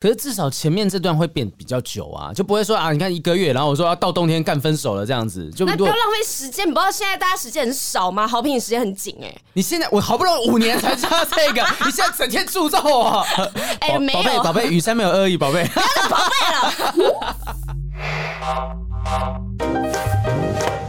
可是至少前面这段会变比较久啊，就不会说啊，你看一个月，然后我说要到冬天干分手了这样子，就那不要浪费时间。你不知道现在大家时间很少吗？好评，你时间很紧哎、欸。你现在我好不容易五年才知道这个，你现在整天诅咒我。哎、欸，没有，宝贝，宝贝，雨山没有恶意，宝贝。不要宝贝了。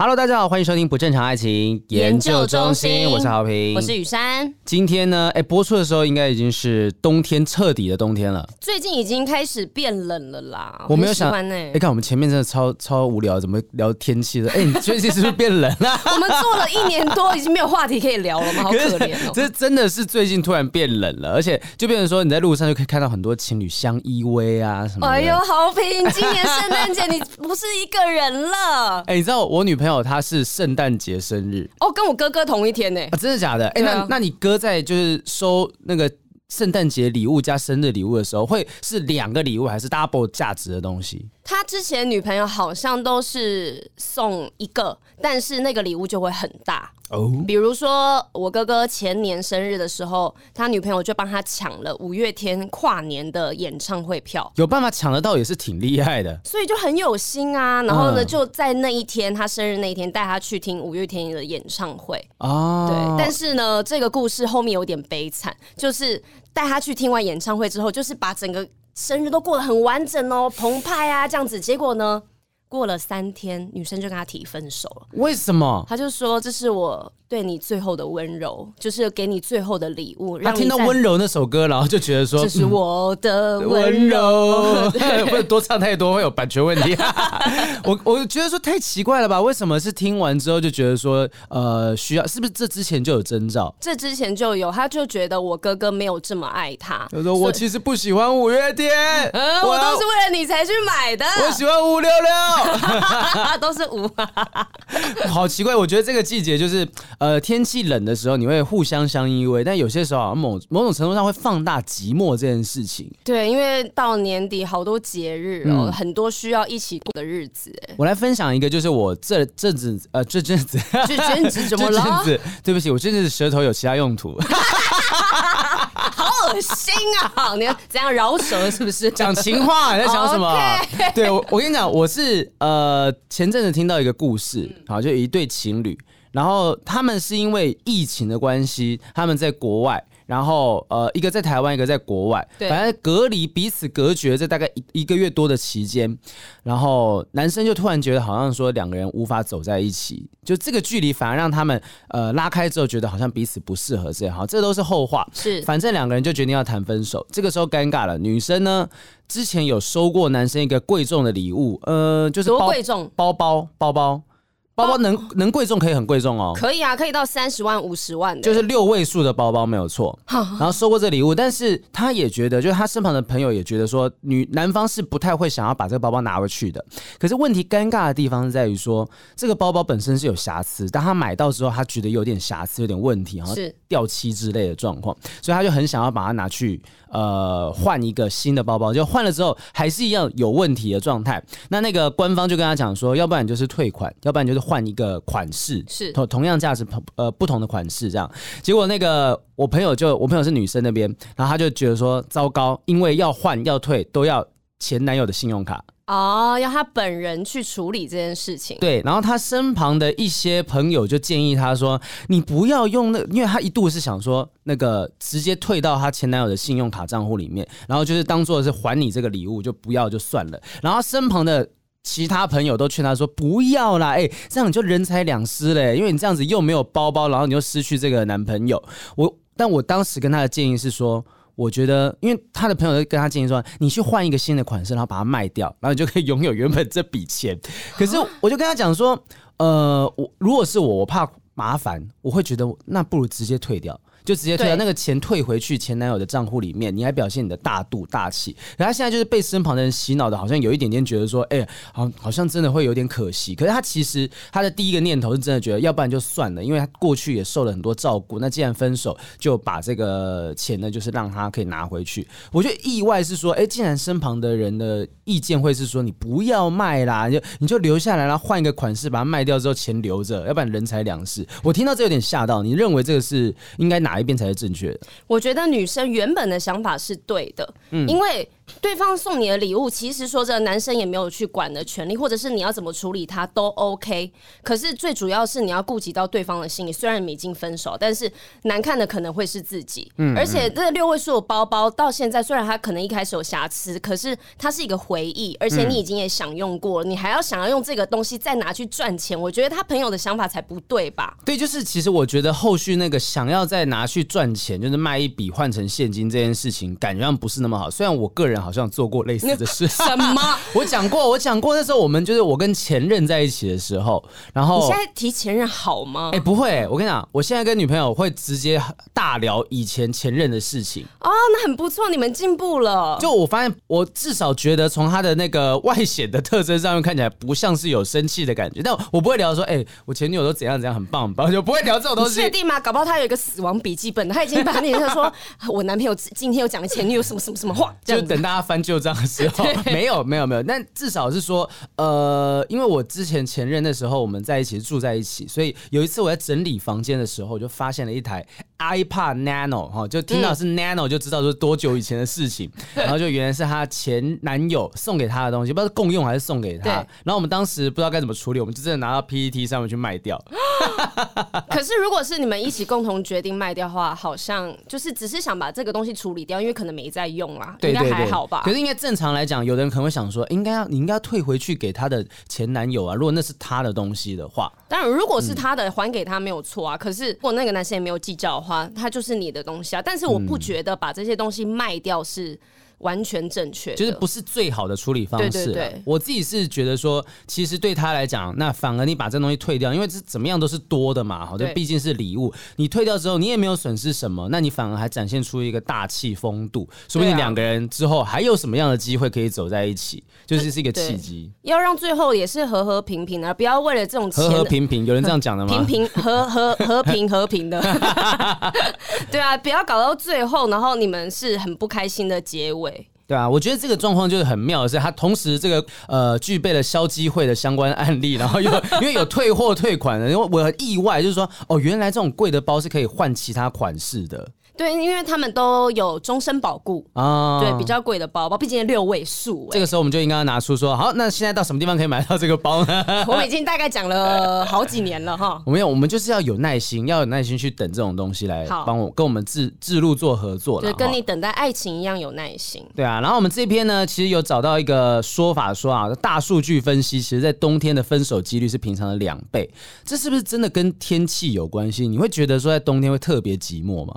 Hello，大家好，欢迎收听不正常爱情研究中心，我是豪平，我是雨山。今天呢，哎，播出的时候应该已经是冬天彻底的冬天了。最近已经开始变冷了啦，我没有想，哎，看我们前面真的超超无聊，怎么聊天气的？哎，你最近是不是变冷了？我们做了一年多，已经没有话题可以聊了吗？好可怜哦。这真的是最近突然变冷了，而且就变成说你在路上就可以看到很多情侣相依偎啊什么。哎呦，豪平，今年圣诞节你不是一个人了。哎，你知道我女朋友她是圣诞节生日哦，跟我哥哥同一天呢。啊，真的假的？哎，那那你哥在就是收那个圣诞节礼物加生日礼物的时候，会是两个礼物还是 double 价值的东西？他之前女朋友好像都是送一个，但是那个礼物就会很大哦。比如说我哥哥前年生日的时候，他女朋友就帮他抢了五月天跨年的演唱会票，有办法抢得到也是挺厉害的，所以就很有心啊。然后呢，就在那一天他生日那一天带他去听五月天的演唱会哦。对，但是呢，这个故事后面有点悲惨，就是带他去听完演唱会之后，就是把整个。生日都过得很完整哦，澎湃啊，这样子。结果呢，过了三天，女生就跟他提分手了。为什么？他就说这是我。对你最后的温柔，就是给你最后的礼物。他听到温柔那首歌，然后就觉得说这是我的温柔，不能 多唱太多会有版权问题。我我觉得说太奇怪了吧？为什么是听完之后就觉得说呃需要？是不是这之前就有征兆？这之前就有，他就觉得我哥哥没有这么爱他。他说我其实不喜欢五月天，嗯，我都是为了你才去买的。我喜欢五六六，都是五。好奇怪，我觉得这个季节就是。呃，天气冷的时候，你会互相相依偎，但有些时候啊某某种程度上会放大寂寞这件事情。对，因为到年底好多节日哦，嗯、很多需要一起过的日子。我来分享一个，就是我这阵子呃，这阵子 这阵子怎么了？这阵子，对不起，我这阵子舌头有其他用途。心啊！你要怎样饶舌？是不是讲情话？你在讲什么？Okay. 对，我我跟你讲，我是呃前阵子听到一个故事，好，就一对情侣。然后他们是因为疫情的关系，他们在国外，然后呃，一个在台湾，一个在国外，对，反正隔离彼此隔绝这大概一一个月多的期间，然后男生就突然觉得好像说两个人无法走在一起，就这个距离反而让他们呃拉开之后觉得好像彼此不适合这样，好，这都是后话，是，反正两个人就决定要谈分手。这个时候尴尬了，女生呢之前有收过男生一个贵重的礼物，呃，就是多贵重，包包包包。包包能能贵重，可以很贵重哦，可以啊，可以到三十万、五十万的，就是六位数的包包没有错。然后收过这礼物，但是他也觉得，就是他身旁的朋友也觉得说，女男方是不太会想要把这个包包拿回去的。可是问题尴尬的地方是在于说，这个包包本身是有瑕疵，但他买到之后，他觉得有点瑕疵，有点问题，好像掉漆之类的状况，所以他就很想要把它拿去呃换一个新的包包。就换了之后，还是一样有问题的状态。那那个官方就跟他讲说，要不然就是退款，要不然就是。换一个款式是同同样价值呃不同的款式这样，结果那个我朋友就我朋友是女生那边，然后她就觉得说糟糕，因为要换要退都要前男友的信用卡哦，要他本人去处理这件事情。对，然后他身旁的一些朋友就建议他说，你不要用那，因为他一度是想说那个直接退到他前男友的信用卡账户里面，然后就是当做是还你这个礼物，就不要就算了。然后身旁的。其他朋友都劝他说：“不要啦，哎、欸，这样你就人财两失嘞，因为你这样子又没有包包，然后你又失去这个男朋友。”我，但我当时跟他的建议是说，我觉得，因为他的朋友跟他建议说，你去换一个新的款式，然后把它卖掉，然后你就可以拥有原本这笔钱。可是我就跟他讲说，呃，我如果是我，我怕麻烦，我会觉得那不如直接退掉。就直接退了那个钱退回去前男友的账户里面，你还表现你的大度大气。然后他现在就是被身旁的人洗脑的，好像有一点点觉得说，哎、欸，好，好像真的会有点可惜。可是他其实他的第一个念头是真的觉得，要不然就算了，因为他过去也受了很多照顾。那既然分手，就把这个钱呢，就是让他可以拿回去。我觉得意外是说，哎、欸，竟然身旁的人的意见会是说，你不要卖啦，你就你就留下来，啦换一个款式把它卖掉之后钱留着，要不然人财两失。我听到这有点吓到。你认为这个是应该拿？哪一边才是正确的？我觉得女生原本的想法是对的，嗯，因为。对方送你的礼物，其实说这男生也没有去管的权利，或者是你要怎么处理他都 OK。可是最主要是你要顾及到对方的心理。虽然你们已经分手，但是难看的可能会是自己。嗯，而且这六位数的包包到现在，虽然它可能一开始有瑕疵，可是它是一个回忆，而且你已经也享用过了，你还要想要用这个东西再拿去赚钱，我觉得他朋友的想法才不对吧？对，就是其实我觉得后续那个想要再拿去赚钱，就是卖一笔换成现金这件事情，感觉上不是那么好。虽然我个人。好像做过类似的事。什么？我讲过，我讲过。那时候我们就是我跟前任在一起的时候，然后你现在提前任好吗？哎、欸，不会、欸。我跟你讲，我现在跟女朋友会直接大聊以前前任的事情。哦，那很不错，你们进步了。就我发现，我至少觉得从他的那个外显的特征上面看起来，不像是有生气的感觉。但我不会聊说，哎、欸，我前女友都怎样怎样，很棒很棒，就不会聊这种东西。确定吗？搞不好他有一个死亡笔记本，他已经把你他说，我男朋友今天又讲了前女友什么什么什么话，就等大家翻旧账的时候，没有没有没有，但至少是说，呃，因为我之前前任的时候，我们在一起住在一起，所以有一次我在整理房间的时候，就发现了一台 iPad Nano 哈，就听到是 Nano 就知道是多久以前的事情，然后就原来是他前男友送给他的东西，不知道是共用还是送给他。然后我们当时不知道该怎么处理，我们就真的拿到 PPT 上面去卖掉。可是如果是你们一起共同决定卖掉的话，好像就是只是想把这个东西处理掉，因为可能没在用啦，应该还好吧？可是应该正常来讲，有的人可能会想说，应该要你应该要退回去给他的前男友啊。如果那是他的东西的话，当然如果是他的，嗯、还给他没有错啊。可是如果那个男生也没有计较的话，他就是你的东西啊。但是我不觉得把这些东西卖掉是。完全正确，就是不是最好的处理方式。对对对，我自己是觉得说，其实对他来讲，那反而你把这东西退掉，因为这怎么样都是多的嘛，好，这毕竟是礼物，你退掉之后，你也没有损失什么，那你反而还展现出一个大气风度，说不定两个人之后还有什么样的机会可以走在一起，就是是一个契机。要让最后也是和和平平的，不要为了这种和和平平，有人这样讲的吗？平平和和和平和平的，对啊，不要搞到最后，然后你们是很不开心的结尾。对啊，我觉得这个状况就是很妙的是，它同时这个呃具备了消基会的相关案例，然后又 因为有退货退款的，因为我很意外，就是说哦，原来这种贵的包是可以换其他款式的。对，因为他们都有终身保固啊，对，比较贵的包包，毕竟六位数。这个时候我们就应该要拿出说，好，那现在到什么地方可以买到这个包呢？我们已经大概讲了好几年了哈。我们有，我们就是要有耐心，要有耐心去等这种东西来帮我跟我们自自录做合作了，对，跟你等待爱情一样有耐心。对啊，然后我们这边呢，其实有找到一个说法说啊，大数据分析，其实在冬天的分手几率是平常的两倍，这是不是真的跟天气有关系？你会觉得说在冬天会特别寂寞吗？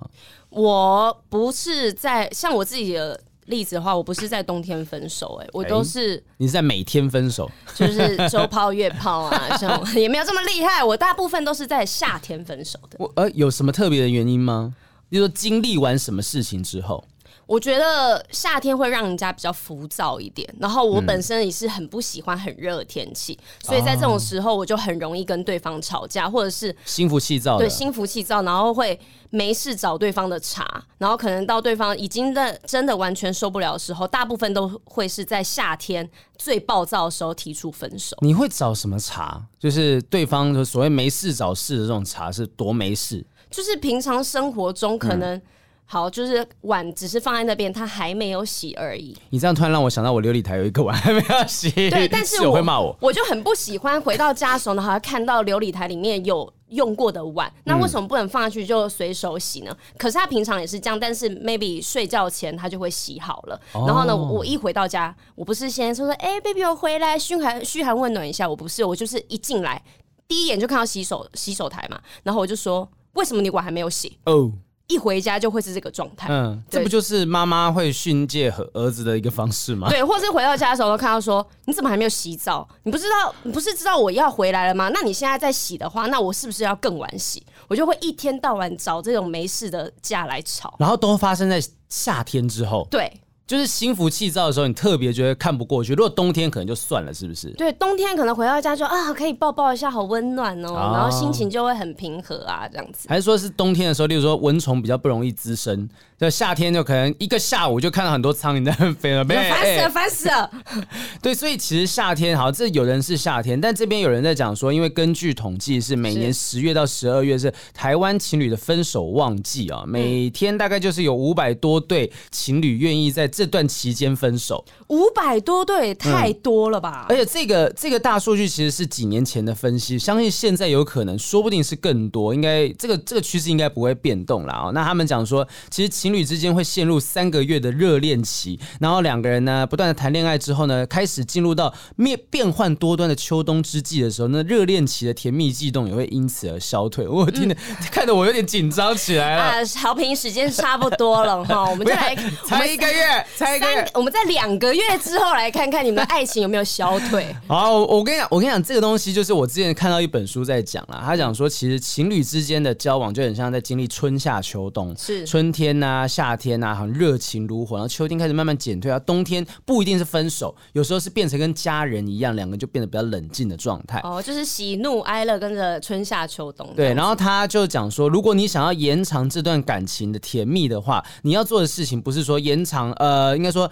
我不是在像我自己的例子的话，我不是在冬天分手，欸，哎，我都是，欸，你是在每天分手，就是周抛月抛啊，像也没有这么厉害，我大部分都是在夏天分手的。我呃，有什么特别的原因吗？比如说经历完什么事情之后？我觉得夏天会让人家比较浮躁一点，然后我本身也是很不喜欢很热的天气，嗯，所以在这种时候我就很容易跟对方吵架，或者是心浮气躁。对，心浮气躁，然后会没事找对方的茬，然后可能到对方已经的真的完全受不了的时候，大部分都会是在夏天最暴躁的时候提出分手。你会找什么茬？就是对方的所谓没事找事的这种茬是多没事？就是平常生活中可能，嗯。好，就是碗只是放在那边，他还没有洗而已。你这样突然让我想到，我琉璃台有一个碗还没有洗。对，但是我会骂我，我就很不喜欢回到家的时候呢，还看到琉璃台里面有用过的碗。那为什么不能放下去就随手洗呢？嗯。可是他平常也是这样，但是 maybe 睡觉前他就会洗好了。哦。然后呢，我一回到家，我不是先说说，哎，欸，baby，我回来嘘寒嘘寒问暖一下。我不是，我就是一进来第一眼就看到洗手洗手台嘛，然后我就说，为什么你碗还没有洗？哦。一回家就会是这个状态，嗯，这不就是妈妈会训诫和儿子的一个方式吗？对，或是回到家的时候都看到说，你怎么还没有洗澡？你不知道，你不是知道我要回来了吗？那你现在在洗的话，那我是不是要更晚洗？我就会一天到晚找这种没事的架来吵，然后都发生在夏天之后，对。就是心浮气躁的时候，你特别觉得看不过去。如果冬天可能就算了，是不是？对，冬天可能回到家就啊，可以抱抱一下，好温暖哦，哦，然后心情就会很平和啊，这样子。还是说是冬天的时候，例如说蚊虫比较不容易滋生，就夏天就可能一个下午就看到很多苍蝇在 飞了，没烦死了，烦死了。对，所以其实夏天好，这有人是夏天，但这边有人在讲说，因为根据统计是每年十月到十二月是台湾情侣的分手旺季啊，每天大概就是有五百多对情侣愿意在这段期间分手。五百多对太多了吧？嗯、而且这个这个大数据其实是几年前的分析，相信现在有可能，说不定是更多。应该这个这个趋势应该不会变动了啊。那他们讲说，其实情侣之间会陷入三个月的热恋期，然后两个人呢不断的谈恋爱之后呢，开始进入到变变幻多端的秋冬之际的时候，那热恋期的甜蜜悸动也会因此而消退。我听得、嗯、看得我有点紧张起来了。啊，好评时间差不多了哈，我们再来才一个月，才一个月，我们在两个月。之后来看看你们的爱情有没有消退。好，我跟你讲，我跟你讲，这个东西就是我之前看到一本书在讲啦。他讲说，其实情侣之间的交往就很像在经历春夏秋冬，是春天呐、啊、夏天呐、啊，很热情如火，然后秋天开始慢慢减退啊，冬天不一定是分手，有时候是变成跟家人一样，两个人就变得比较冷静的状态。哦，就是喜怒哀乐跟着春夏秋冬。对，然后他就讲说，如果你想要延长这段感情的甜蜜的话，你要做的事情不是说延长，呃，应该说。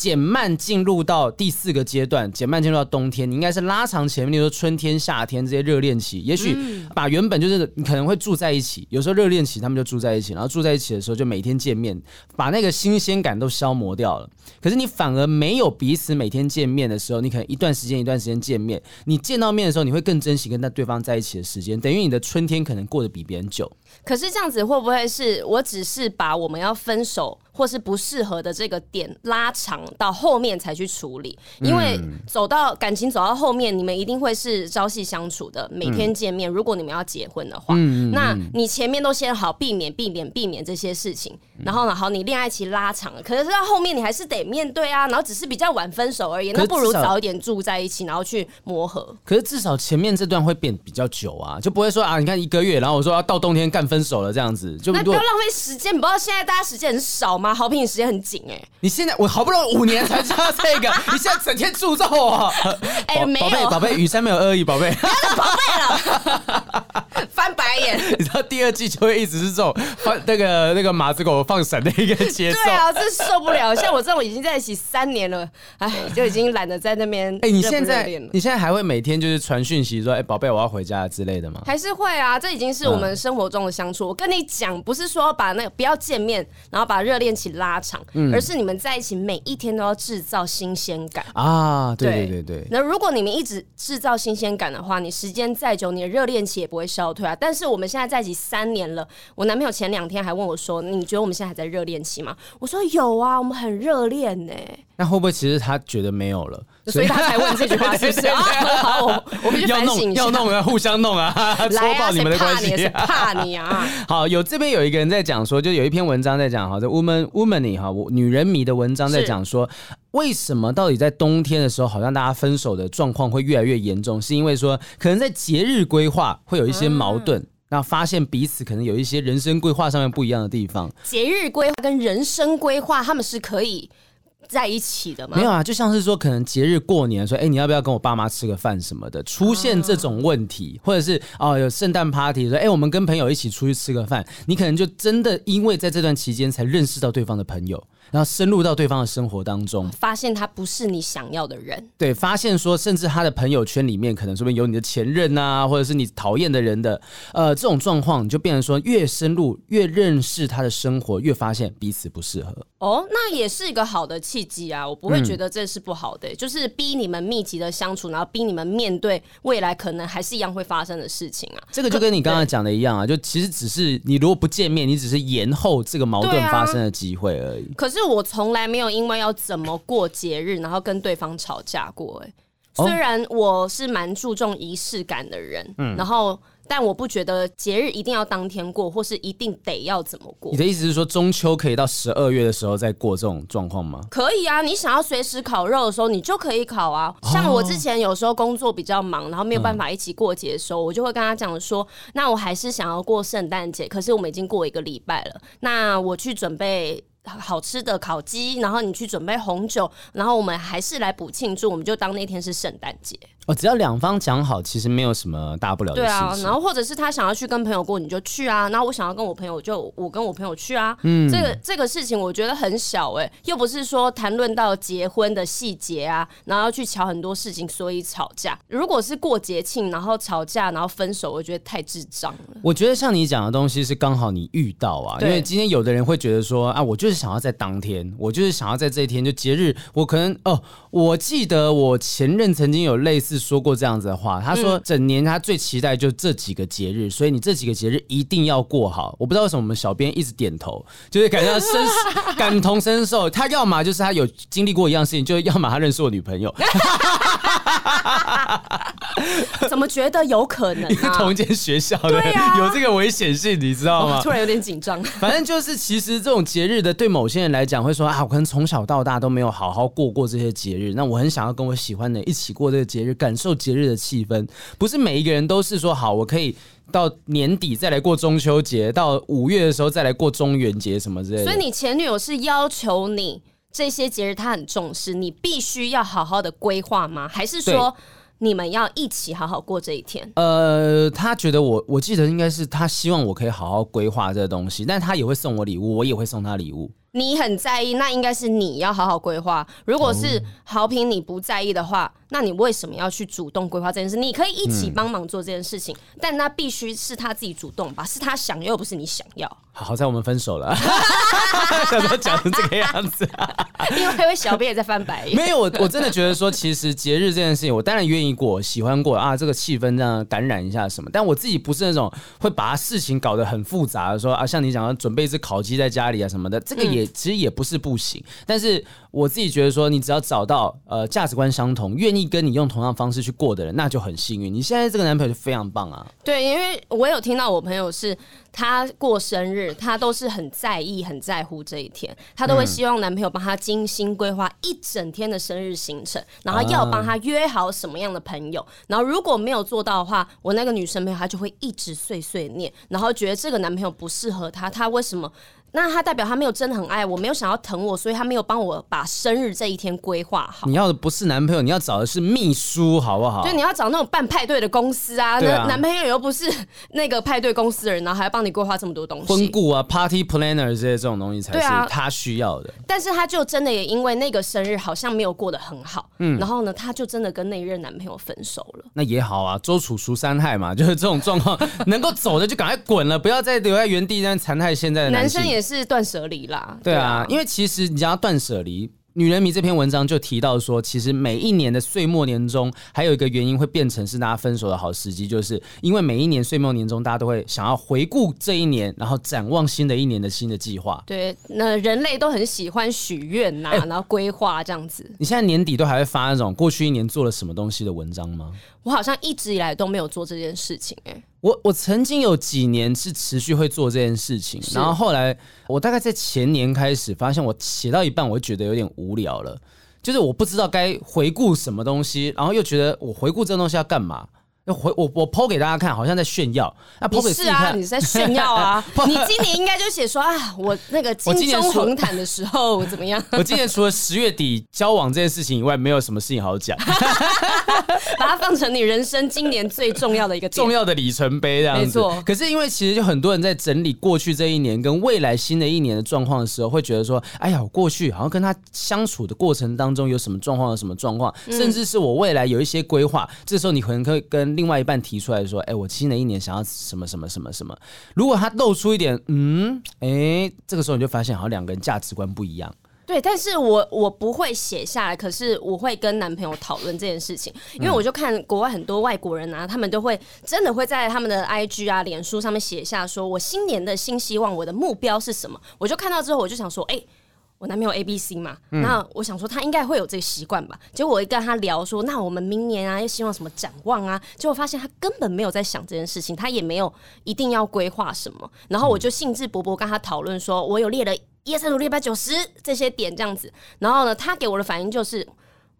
减慢进入到第四个阶段，减慢进入到冬天，你应该是拉长前面，比如说春天、夏天这些热恋期，也许把原本就是你可能会住在一起，有时候热恋期他们就住在一起，然后住在一起的时候就每天见面，把那个新鲜感都消磨掉了。可是你反而没有彼此每天见面的时候，你可能一段时间一段时间见面，你见到面的时候，你会更珍惜跟那对方在一起的时间，等于你的春天可能过得比别人久。可是这样子会不会是我只是把我们要分手？或是不适合的这个点拉长到后面才去处理，因为走到感情走到后面，你们一定会是朝夕相处的，每天见面。如果你们要结婚的话，那你前面都先好避免避免避免这些事情，然后呢，好你恋爱期拉长了，可是到后面你还是得面对啊，然后只是比较晚分手而已，那不如早一点住在一起，然后去磨合。可是至少前面这段会变比较久啊，就不会说啊，你看一个月，然后我说要到冬天干分手了这样子，就那不要浪费时间。你不知道现在大家时间很少吗？好评时间很紧哎、欸，你现在我好不容易五年才知道这个，你现在整天诅咒我。哎、欸，没有，宝贝，宝贝，雨山没有恶意，宝贝，不要宝贝了，翻白眼。你知道第二季就会一直是这种放那个那个马子狗放闪的一个节奏。对啊，这受不了。像我这种已经在一起三年了，哎，就已经懒得在那边。哎、欸，你现在你现在还会每天就是传讯息说，哎、欸，宝贝，我要回家之类的吗？还是会啊，这已经是我们生活中的相处。嗯、我跟你讲，不是说把那个不要见面，然后把热恋期拉长。嗯、而是你们在一起每一天都要制造新鲜感啊！对对对对。那如果你们一直制造新鲜感的话，你时间再久，你的热恋期也不会消退啊。但是我们现在在一起三年了，我男朋友前两天还问我说：“你觉得我们现在还在热恋期吗？”我说：“有啊，我们很热恋呢。”那会不会其实他觉得没有了，所以他才问这句话？是不是？好，我我们去反省一下。要弄要弄，互相弄啊！来啊，你们的关系，怕你啊！好，有这边有一个人在讲说，就有一篇文章在讲哈，这 woman womany 哈，我女人迷的文章在讲说，为什么到底在冬天的时候，好像大家分手的状况会越来越严重？是因为说，可能在节日规划会有一些矛盾，那发现彼此可能有一些人生规划上面不一样的地方。节日规划跟人生规划，他们是可以。在一起的吗？没有啊，就像是说，可能节日过年说，哎、欸，你要不要跟我爸妈吃个饭什么的？出现这种问题，啊、或者是哦，有圣诞 party 说，哎、欸，我们跟朋友一起出去吃个饭，你可能就真的因为在这段期间才认识到对方的朋友。然后深入到对方的生活当中，发现他不是你想要的人。对，发现说，甚至他的朋友圈里面可能说不定有你的前任啊，或者是你讨厌的人的，呃，这种状况，你就变成说，越深入，越认识他的生活，越发现彼此不适合。哦，那也是一个好的契机啊，我不会觉得这是不好的，嗯、就是逼你们密集的相处，然后逼你们面对未来可能还是一样会发生的事情啊。这个就跟你刚刚讲的一样啊，就其实只是你如果不见面，你只是延后这个矛盾发生的机会而已。可是。我从来没有因为要怎么过节日，然后跟对方吵架过。哎，虽然我是蛮注重仪式感的人，嗯，然后但我不觉得节日一定要当天过，或是一定得要怎么过。你的意思是说，中秋可以到十二月的时候再过这种状况吗？可以啊，你想要随时烤肉的时候，你就可以烤啊。像我之前有时候工作比较忙，然后没有办法一起过节的时候，我就会跟他讲说，那我还是想要过圣诞节，可是我们已经过一个礼拜了，那我去准备。好吃的烤鸡，然后你去准备红酒，然后我们还是来补庆祝，我们就当那天是圣诞节。哦，只要两方讲好，其实没有什么大不了的事情。对啊，然后或者是他想要去跟朋友过，你就去啊。然后我想要跟我朋友，就我跟我朋友去啊。嗯，这个这个事情我觉得很小哎、欸，又不是说谈论到结婚的细节啊，然后要去瞧很多事情，所以吵架。如果是过节庆，然后吵架，然后分手，我觉得太智障了。我觉得像你讲的东西是刚好你遇到啊，因为今天有的人会觉得说啊，我就是想要在当天，我就是想要在这一天就节日，我可能哦，我记得我前任曾经有类似说过这样子的话，他说整年他最期待就这几个节日，所以你这几个节日一定要过好。我不知道为什么我们小编一直点头，就是感觉深 感同身受。他要么就是他有经历过一样事情，就要么他认识我女朋友。怎么觉得有可能啊？同一间学校的，有这个危险性，你知道吗？突然有点紧张。反正就是，其实这种节日的，对某些人来讲，会说啊，我可能从小到大都没有好好过过这些节日，那我很想要跟我喜欢的一起过这个节日，感受节日的气氛。不是每一个人都是说好，我可以到年底再来过中秋节，到五月的时候再来过中元节什么之类的。所以你前女友是要求你这些节日他很重视，你必须要好好的规划吗？还是说？你们要一起好好过这一天。呃，他觉得我，我记得应该是他希望我可以好好规划这个东西，但他也会送我礼物，我也会送他礼物。你很在意，那应该是你要好好规划。如果是豪平你不在意的话，那你为什么要去主动规划这件事？你可以一起帮忙做这件事情，嗯、但那必须是他自己主动吧？是他想要，又不是你想要。好在我们分手了，怎么讲成这个样子？因为因为小编也在翻白眼。没有，我我真的觉得说，其实节日这件事情，我当然愿意过，喜欢过啊，这个气氛这样感染一下什么。但我自己不是那种会把事情搞得很复杂的，说啊，像你讲的准备一只烤鸡在家里啊什么的，这个也、嗯、其实也不是不行。但是我自己觉得说，你只要找到呃价值观相同，愿意跟你用同样方式去过的人，那就很幸运。你现在这个男朋友就非常棒啊。对，因为我有听到我朋友是。他过生日，他都是很在意、很在乎这一天，他都会希望男朋友帮他精心规划一整天的生日行程，然后要帮他约好什么样的朋友，然后如果没有做到的话，我那个女生朋友她就会一直碎碎念，然后觉得这个男朋友不适合她，她为什么？那他代表他没有真的很爱我，没有想要疼我，所以他没有帮我把生日这一天规划好。你要的不是男朋友，你要找的是秘书，好不好？对，你要找那种办派对的公司啊。啊那男朋友又不是那个派对公司的人，然后还要帮你规划这么多东西。婚顾啊，party planner 这些这种东西才是他需要的。啊、但是他就真的也因为那个生日好像没有过得很好，嗯，然后呢，他就真的跟那一任男朋友分手了。那也好啊，周楚除三害嘛，就是这种状况，能够走的就赶快滚了，不要再留在原地，让残害现在的男，男生也是断舍离啦。对啊，因为其实你讲断舍离，女人迷这篇文章就提到说，其实每一年的岁末年终，还有一个原因会变成是大家分手的好时机，就是因为每一年岁末年终，大家都会想要回顾这一年，然后展望新的一年的新的计划。对，那人类都很喜欢许愿呐，然后规划这样子。你现在年底都还会发那种过去一年做了什么东西的文章吗？我好像一直以来都没有做这件事情，哎。我我曾经有几年是持续会做这件事情，然后后来我大概在前年开始发现，我写到一半我就觉得有点无聊了，就是我不知道该回顾什么东西，然后又觉得我回顾这个东西要干嘛。回我我 po 给大家看，好像在炫耀。啊，剖给自己看，你是啊，你在炫耀啊！你今年应该就写说啊，我那个金钟红毯的时候怎么样？我今年除了十月底交往这件事情以外，没有什么事情好讲。把它放成你人生今年最重要的一个重要的里程碑，这样子。没错。可是因为其实就很多人在整理过去这一年跟未来新的一年的状况的时候，会觉得说，哎呀，我过去好像跟他相处的过程当中有什么状况，有什么状况，甚至是我未来有一些规划。这时候你可能可以跟另外一半提出来说：“哎、欸，我新的一年想要什么什么什么什么。”如果他露出一点嗯，哎、欸，这个时候你就发现好像两个人价值观不一样。对，但是我我不会写下来，可是我会跟男朋友讨论这件事情，因为我就看国外很多外国人啊，他们都会真的会在他们的 IG 啊、脸书上面写下说：“我新年的新希望，我的目标是什么？”我就看到之后，我就想说：“哎、欸。”我男朋友 A B C 嘛，嗯、那我想说他应该会有这个习惯吧。结果我一跟他聊说，那我们明年啊，又希望什么展望啊？结果发现他根本没有在想这件事情，他也没有一定要规划什么。然后我就兴致勃勃跟他讨论说，我有列了一二三四五六七八九十这些点这样子。然后呢，他给我的反应就是，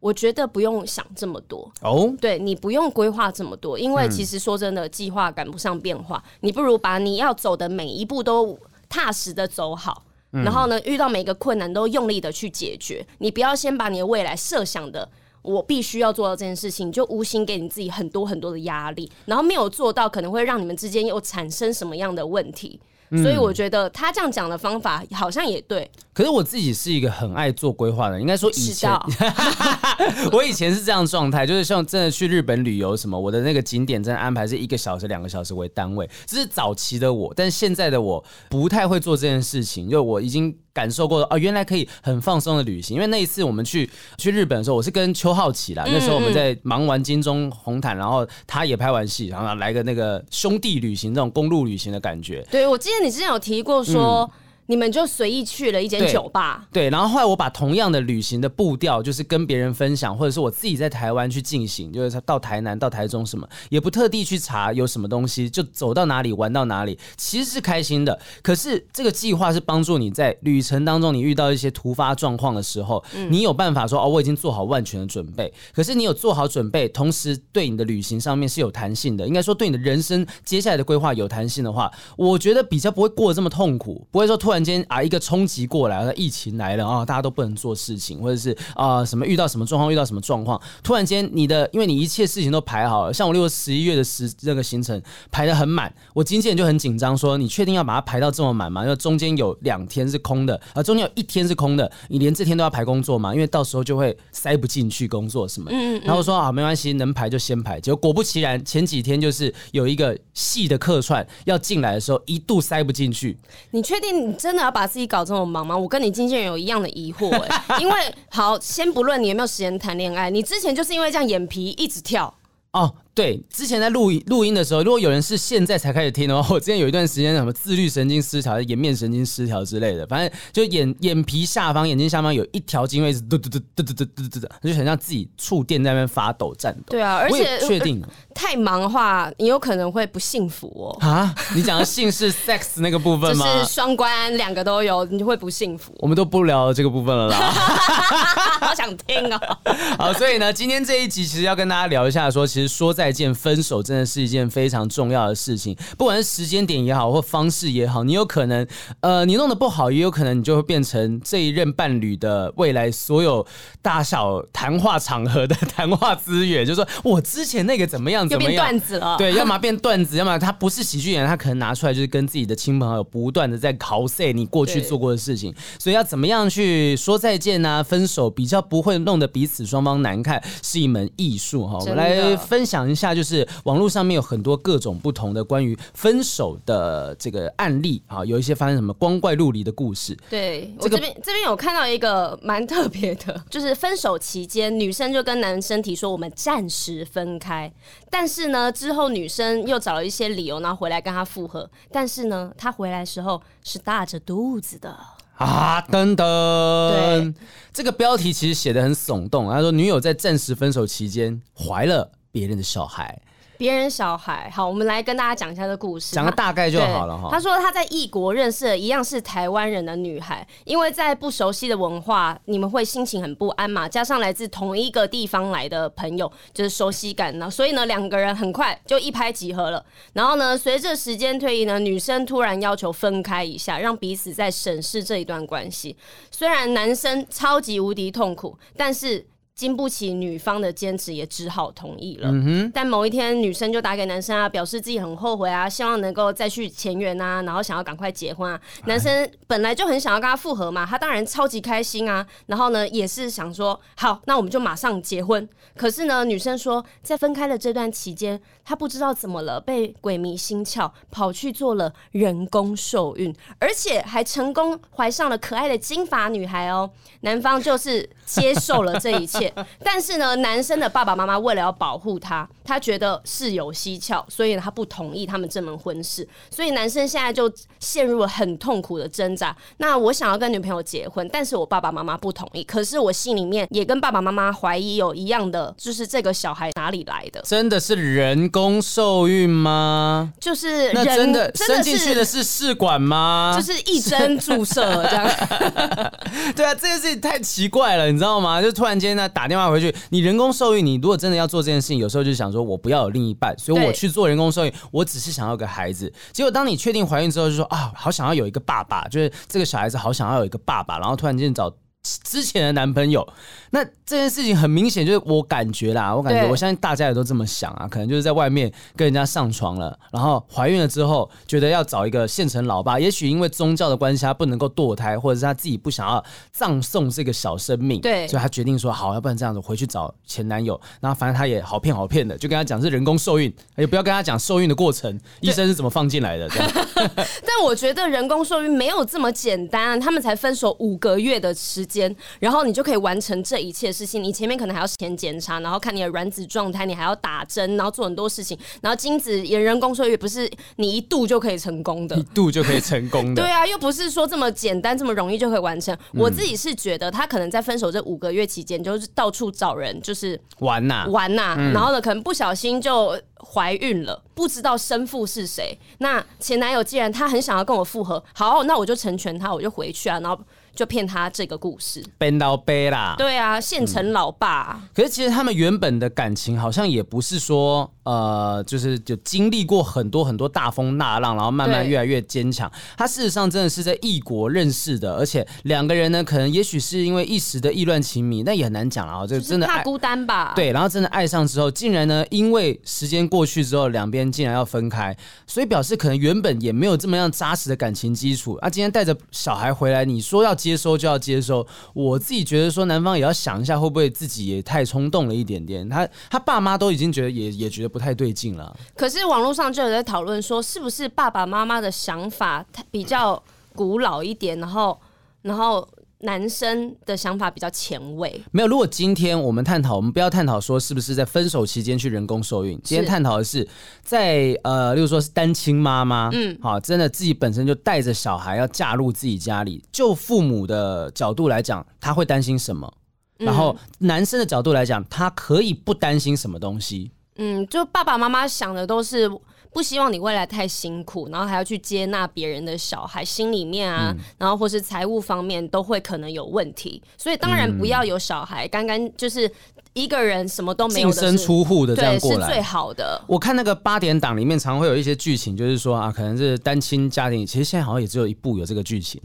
我觉得不用想这么多哦，对，你不用规划这么多，因为其实说真的，计划赶不上变化。你不如把你要走的每一步都踏实的走好。然后呢，遇到每个困难都用力的去解决。你不要先把你的未来设想的，我必须要做到这件事情，就无形给你自己很多很多的压力，然后没有做到，可能会让你们之间又产生什么样的问题。所以我觉得他这样讲的方法好像也对。可是我自己是一个很爱做规划的人，应该说以前，道 我以前是这样状态，就是像真的去日本旅游什么，我的那个景点真的安排是一个小时、两个小时为单位，这是早期的我，但现在的我不太会做这件事情，就我已经。感受过啊、哦，原来可以很放松的旅行。因为那一次我们去去日本的时候，我是跟邱浩奇啦。那时候我们在忙完金钟红毯，然后他也拍完戏，然后来个那个兄弟旅行，这种公路旅行的感觉。对，我记得你之前有提过说。嗯你们就随意去了一间酒吧，对，然后后来我把同样的旅行的步调，就是跟别人分享，或者是我自己在台湾去进行，就是到台南、到台中什么，也不特地去查有什么东西，就走到哪里玩到哪里，其实是开心的。可是这个计划是帮助你在旅程当中，你遇到一些突发状况的时候，你有办法说哦，我已经做好万全的准备。可是你有做好准备，同时对你的旅行上面是有弹性的，应该说对你的人生接下来的规划有弹性的话，我觉得比较不会过得这么痛苦，不会说突然。间啊，一个冲击过来，疫情来了啊，大家都不能做事情，或者是啊什么遇到什么状况，遇到什么状况，突然间你的，因为你一切事情都排好了，像我六十一月的时那个行程排的很满，我经纪人就很紧张，说你确定要把它排到这么满吗？因为中间有两天是空的，啊，中间有一天是空的，你连这天都要排工作吗？因为到时候就会塞不进去工作什么。嗯，嗯，然后说啊，没关系，能排就先排。结果果不其然，前几天就是有一个戏的客串要进来的时候，一度塞不进去。你确定你真的要把自己搞这么忙吗？我跟你经纪人有一样的疑惑哎、欸，因为好，先不论你有没有时间谈恋爱，你之前就是因为这样眼皮一直跳哦。对，之前在录录音的时候，如果有人是现在才开始听的话，我之前有一段时间什么自律神经失调、颜面神经失调之类的，反正就眼眼皮下方、眼睛下方有一条筋会是嘟嘟嘟嘟嘟嘟嘟嘟的，就很像自己触电在那边发抖、颤抖。对啊，而且确定 太忙的话，你有可能会不幸福哦。啊，你讲的性是 sex 那个部分吗？就是双关，两个都有，你就会不幸福。我们都不聊这个部分了啦，好想听哦。好，所以呢，今天这一集其实要跟大家聊一下说，说其实说再见、分手。真的是一件非常重要的事情，不管是时间点也好，或方式也好，你有可能，呃，你弄得不好，也有可能你就会变成这一任伴侣的未来所有大小谈话场合的谈话资源。就是说我之前那个怎么样，怎么样，变段子了。对，要么变段子，要么他不是喜剧演员，他可能拿出来就是跟自己的亲朋好友不断的在考 say 你过去做过的事情。所以要怎么样去说再见啊，分手比较不会弄得彼此双方难看，是一门艺术哈。我们来分享一下，就是。网络上面有很多各种不同的关于分手的这个案例啊，有一些发生什么光怪陆离的故事。对，这个、我这边这边有看到一个蛮特别的，就是分手期间，女生就跟男生提说我们暂时分开，但是呢之后女生又找了一些理由，然后回来跟他复合，但是呢他回来的时候是大着肚子的啊，等等，对，这个标题其实写的很耸动，他说女友在暂时分手期间怀了别人的小孩。别人小孩，好，我们来跟大家讲一下这个故事，讲个大概就好了哈。他说他在异国认识了一样是台湾人的女孩，因为在不熟悉的文化，你们会心情很不安嘛，加上来自同一个地方来的朋友，就是熟悉感呢，所以呢，两个人很快就一拍即合了。然后呢，随着时间推移呢，女生突然要求分开一下，让彼此再审视这一段关系。虽然男生超级无敌痛苦，但是。经不起女方的坚持，也只好同意了。嗯、但某一天，女生就打给男生啊，表示自己很后悔啊，希望能够再续前缘啊，然后想要赶快结婚啊。男生本来就很想要跟她复合嘛，他当然超级开心啊。然后呢，也是想说，好，那我们就马上结婚。可是呢，女生说，在分开的这段期间，她不知道怎么了，被鬼迷心窍，跑去做了人工受孕，而且还成功怀上了可爱的金发女孩哦。男方就是接受了这一切。但是呢，男生的爸爸妈妈为了要保护他，他觉得事有蹊跷，所以他不同意他们这门婚事。所以男生现在就陷入了很痛苦的挣扎。那我想要跟女朋友结婚，但是我爸爸妈妈不同意。可是我心里面也跟爸爸妈妈怀疑有一样的，就是这个小孩哪里来的？真的是人工受孕吗？就是人那真的生进去的是试管吗？就是一针注射这样。对啊，这件事情太奇怪了，你知道吗？就突然间呢。打电话回去，你人工受孕，你如果真的要做这件事情，有时候就想说，我不要有另一半，所以我去做人工受孕，我只是想要个孩子。结果当你确定怀孕之后，就说啊，好想要有一个爸爸，就是这个小孩子好想要有一个爸爸，然后突然间找。之前的男朋友，那这件事情很明显就是我感觉啦，我感觉我相信大家也都这么想啊，可能就是在外面跟人家上床了，然后怀孕了之后，觉得要找一个现成老爸，也许因为宗教的关系，他不能够堕胎，或者是他自己不想要葬送这个小生命，对，所以他决定说好，要不然这样子回去找前男友，然后反正他也好骗好骗的，就跟他讲是人工受孕，也不要跟他讲受孕的过程，医生是怎么放进来的？这样。但我觉得人工受孕没有这么简单，他们才分手五个月的时间，然后你就可以完成这一切事情。你前面可能还要先检查，然后看你的卵子状态，你还要打针，然后做很多事情。然后精子也人工受孕不是你一度就可以成功的，一度就可以成功的。对啊，又不是说这么简单这么容易就可以完成。我自己是觉得他可能在分手这五个月期间，就是到处找人，就是玩呐玩呐，然后呢，可能不小心就怀孕了，不知道生父是谁。那前男友既然他很想要跟我复合，好，那我就成全他，我就回去啊，然后。就骗他这个故事，变到背啦。对啊，现成老爸。嗯。可是其实他们原本的感情好像也不是说，呃，就是就经历过很多很多大风大浪，然后慢慢越来越坚强。他事实上真的是在异国认识的，而且两个人呢，可能也许是因为一时的意乱情迷，那也很难讲啊。就真的怕孤单吧？对，然后真的爱上之后，竟然呢，因为时间过去之后，两边竟然要分开，所以表示可能原本也没有这么样扎实的感情基础。啊，今天带着小孩回来，你说要接收就要接收，我自己觉得说男方也要想一下，会不会自己也太冲动了一点点。他他爸妈都已经觉得也也觉得不太对劲了。可是网络上就有在讨论说，是不是爸爸妈妈的想法比较古老一点，然后然后。男生的想法比较前卫，没有。如果今天我们探讨，我们不要探讨说是不是在分手期间去人工受孕。今天探讨的是在呃，例如说是单亲妈妈，嗯，好，真的自己本身就带着小孩要嫁入自己家里，就父母的角度来讲，他会担心什么？然后男生的角度来讲，他可以不担心什么东西？嗯，就爸爸妈妈想的都是。不希望你未来太辛苦，然后还要去接纳别人的小孩，心里面啊，嗯、然后或是财务方面都会可能有问题，所以当然不要有小孩，刚刚、嗯、就是。一个人什么都没有，净身出户的这样过来是最好的。我看那个八点档里面，常会有一些剧情，就是说啊，可能是单亲家庭。其实现在好像也只有一部有这个剧情。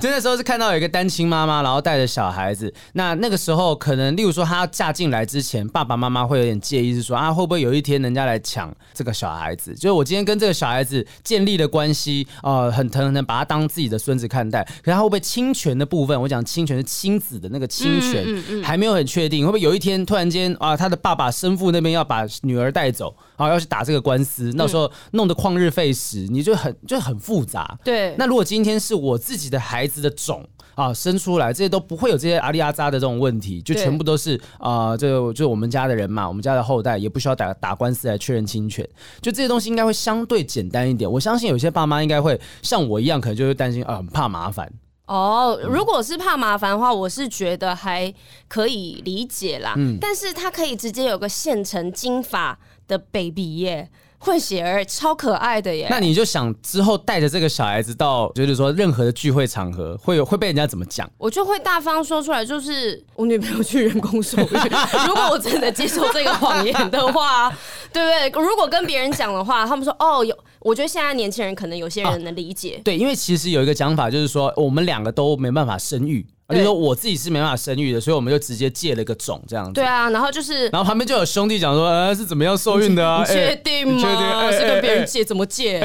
就 那时候是看到有一个单亲妈妈，然后带着小孩子。那那个时候可能，例如说她要嫁进来之前，爸爸妈妈会有点介意，是说啊，会不会有一天人家来抢这个小孩子？就是我今天跟这个小孩子建立的关系，呃，很疼很疼，把他当自己的孙子看待。可是他会不会侵权的部分？我讲侵权是亲子的那个侵权，还没有很确定。会不会有一天突然间啊，他的爸爸生父那边要把女儿带走，然后要去打这个官司，那时候弄得旷日费时，你就很就很复杂。对，那如果今天是我自己的孩子的种啊生出来，这些都不会有这些阿里阿扎的这种问题，就全部都是啊，就就我们家的人嘛，我们家的后代也不需要打打官司来确认侵权，就这些东西应该会相对简单一点。我相信有些爸妈应该会像我一样，可能就会担心啊，很怕麻烦。哦，如果是怕麻烦的话，我是觉得还可以理解啦。嗯，但是他可以直接有个现成金发的 baby 耶。混血儿超可爱的耶！那你就想之后带着这个小孩子到，就是说任何的聚会场合，会有会被人家怎么讲？我就会大方说出来，就是我女朋友去人工受孕。如果我真的接受这个谎言的话，对不对？如果跟别人讲的话，他们说哦，有，我觉得现在年轻人可能有些人能理解。啊，对，因为其实有一个讲法，就是说我们两个都没办法生育。就是说我自己是没办法生育的，所以我们就直接借了个种这样子。对啊，然后就是，然后旁边就有兄弟讲说，呃，是怎么样受孕的啊？你确定吗？确定？欸、是跟别人借？怎么借？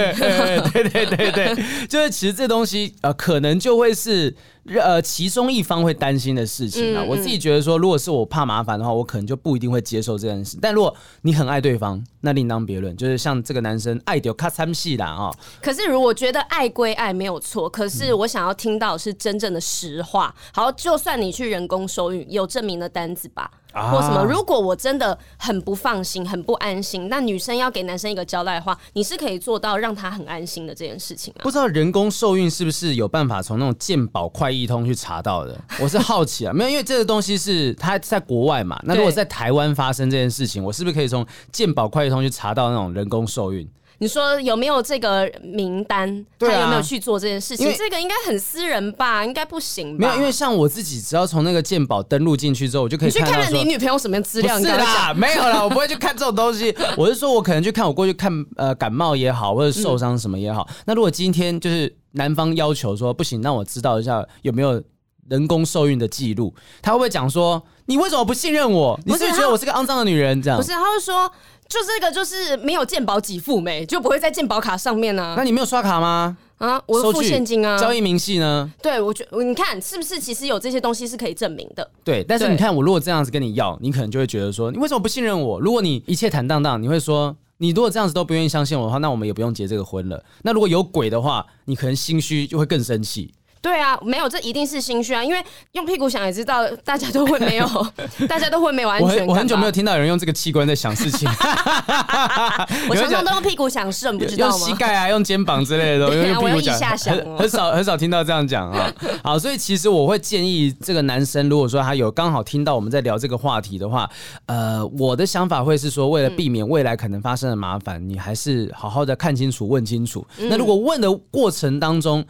对对对对，就是其实这东西呃，可能就会是。呃，其中一方会担心的事情啊，我自己觉得说，如果是我怕麻烦的话，我可能就不一定会接受这件事。但如果你很爱对方，那另当别论。就是像这个男生爱丢卡参戏啦啊。可是如果觉得爱归爱没有错，可是我想要听到是真正的实话。好，就算你去人工受孕，有证明的单子吧。或什么？如果我真的很不放心、很不安心，那女生要给男生一个交代的话，你是可以做到让他很安心的这件事情啊。不知道人工受孕是不是有办法从那种健保快易通去查到的？我是好奇啊，没有，因为这个东西是他在国外嘛。那如果在台湾发生这件事情，我是不是可以从健保快易通去查到那种人工受孕？你说有没有这个名单？他有没有去做这件事情？这个应该很私人吧？应该不行吧？没有，因为像我自己，只要从那个鉴宝登录进去之后，我就可以去看了你女朋友什么资料？是啦，没有啦，我不会去看这种东西。我是说，我可能去看我过去看呃感冒也好，或者受伤什么也好。嗯、那如果今天就是男方要求说不行，那我知道一下有没有人工受孕的记录，他会不会讲说你为什么不信任我？你是不是觉得我是个肮脏的女人？这样不是，他会说。就这个就是没有健保给付没，就不会在健保卡上面呢、啊。那你没有刷卡吗？啊，我付现金啊。交易明细呢？对，我觉你看是不是其实有这些东西是可以证明的？对，但是你看我如果这样子跟你要，你可能就会觉得说你为什么不信任我？如果你一切坦荡荡，你会说你如果这样子都不愿意相信我的话，那我们也不用结这个婚了。那如果有鬼的话，你可能心虚就会更生气。对啊，没有，这一定是心虚啊，因为用屁股想也知道，大家都会没有，大家都会没有安全感。我很久没有听到有人用这个器官在想事情。我常常都用屁股想事，你不知道吗？用膝盖啊，用肩膀之类的 都用屁股想，很很少很少听到这样讲啊。好，所以其实我会建议这个男生，如果说他有刚好听到我们在聊这个话题的话，呃，我的想法会是说，为了避免未来可能发生的麻烦，你还是好好的看清楚、问清楚。那如果问的过程当中，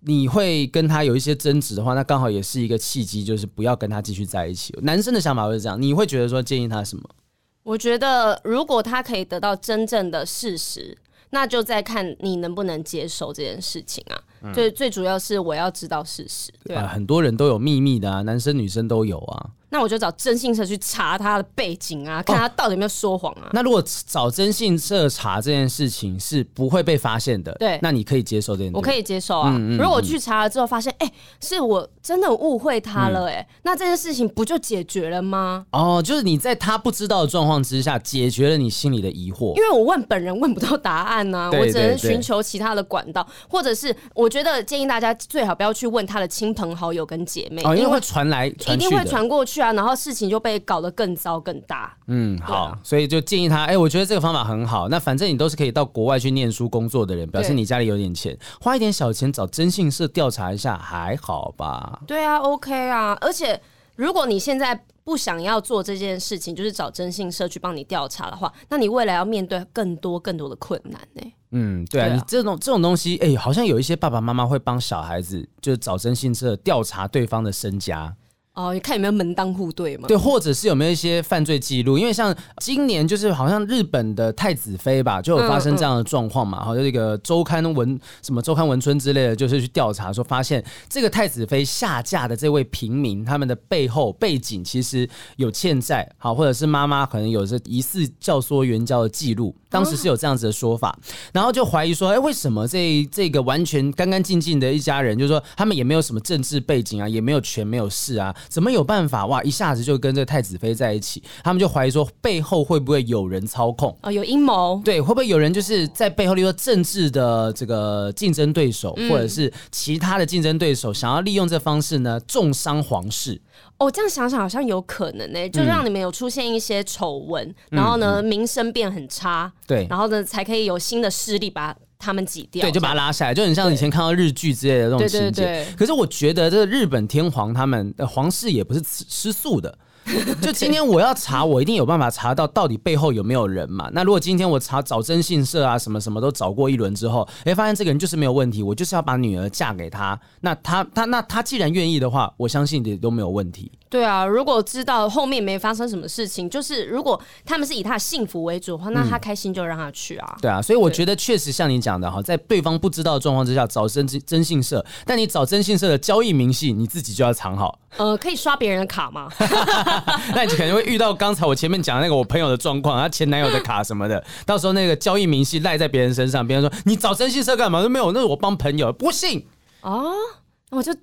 你会跟他有一些争执的话，那刚好也是一个契机，就是不要跟他继续在一起。男生的想法会是这样，你会觉得说建议他什么？我觉得如果他可以得到真正的事实，那就再看你能不能接受这件事情啊。嗯、最最主要是我要知道事实，对啊，很多人都有秘密的啊，男生女生都有啊。那我就找征信社去查他的背景啊，看他到底有没有说谎啊。哦。那如果找征信社查这件事情是不会被发现的，对，那你可以接受这件事。我可以接受啊。嗯嗯嗯，如果我去查了之后发现，哎、欸，是我真的误会他了、欸，哎、嗯，那这件事情不就解决了吗？哦，就是你在他不知道的状况之下解决了你心里的疑惑。因为我问本人问不到答案呢、啊，我只能寻求其他的管道，或者是我觉得建议大家最好不要去问他的亲朋好友跟姐妹，哦，因为会传来，一定会传过去啊，然后事情就。被搞得更糟更大。嗯，好，啊、所以就建议他，哎、欸，我觉得这个方法很好。那反正你都是可以到国外去念书工作的人，表示你家里有点钱，花一点小钱找征信社调查一下，还好吧？对啊，OK 啊。而且如果你现在不想要做这件事情，就是找征信社去帮你调查的话，那你未来要面对更多更多的困难呢、欸。嗯，对啊，对啊，你这种这种东西，哎、欸，好像有一些爸爸妈妈会帮小孩子，就是找征信社调查对方的身家。哦，你看有没有门当户对嘛？对，或者是有没有一些犯罪记录？因为像今年就是好像日本的太子妃吧，就有发生这样的状况嘛。好、嗯，就、嗯、这个周刊文什么周刊文春之类的，就是去调查说，发现这个太子妃下嫁的这位平民，他们的背后背景其实有欠债，好，或者是妈妈可能有着疑似教唆援交的记录，当时是有这样子的说法，嗯、然后就怀疑说，哎，为什么这这个完全干干净净的一家人，就是说他们也没有什么政治背景啊，也没有权没有势啊。怎么有办法哇？一下子就跟这个太子妃在一起，他们就怀疑说背后会不会有人操控？哦，有阴谋？对，会不会有人就是在背后，例如说政治的这个竞争对手，嗯、或者是其他的竞争对手，想要利用这方式呢，重伤皇室？哦，这样想想好像有可能呢、欸，就让你们有出现一些丑闻，嗯、然后呢，名声变很差，对，然后呢，才可以有新的势力把。他们挤掉，对，就把他拉下来，就很像以前看到日剧之类的那种情节。可是我觉得这个日本天皇他们的皇室也不是吃素的。就今天我要查，我一定有办法查到到底背后有没有人嘛？那如果今天我查找征信社啊，什么什么都找过一轮之后，哎，发现这个人就是没有问题，我就是要把女儿嫁给他。那他他那他既然愿意的话，我相信也都没有问题。对啊，如果知道后面没发生什么事情，就是如果他们是以他的幸福为主的话，那他开心就让他去啊。对啊，所以我觉得确实像你讲的哈，在对方不知道的状况之下找征征信社，但你找征信社的交易明细，你自己就要藏好。呃，可以刷别人的卡吗？那你可能会遇到刚才我前面讲的那个我朋友的状况，他前男友的卡什么的，到时候那个交易明细赖在别人身上，别人说你找征信社干嘛？说没有，那是我帮朋友，不信啊，我就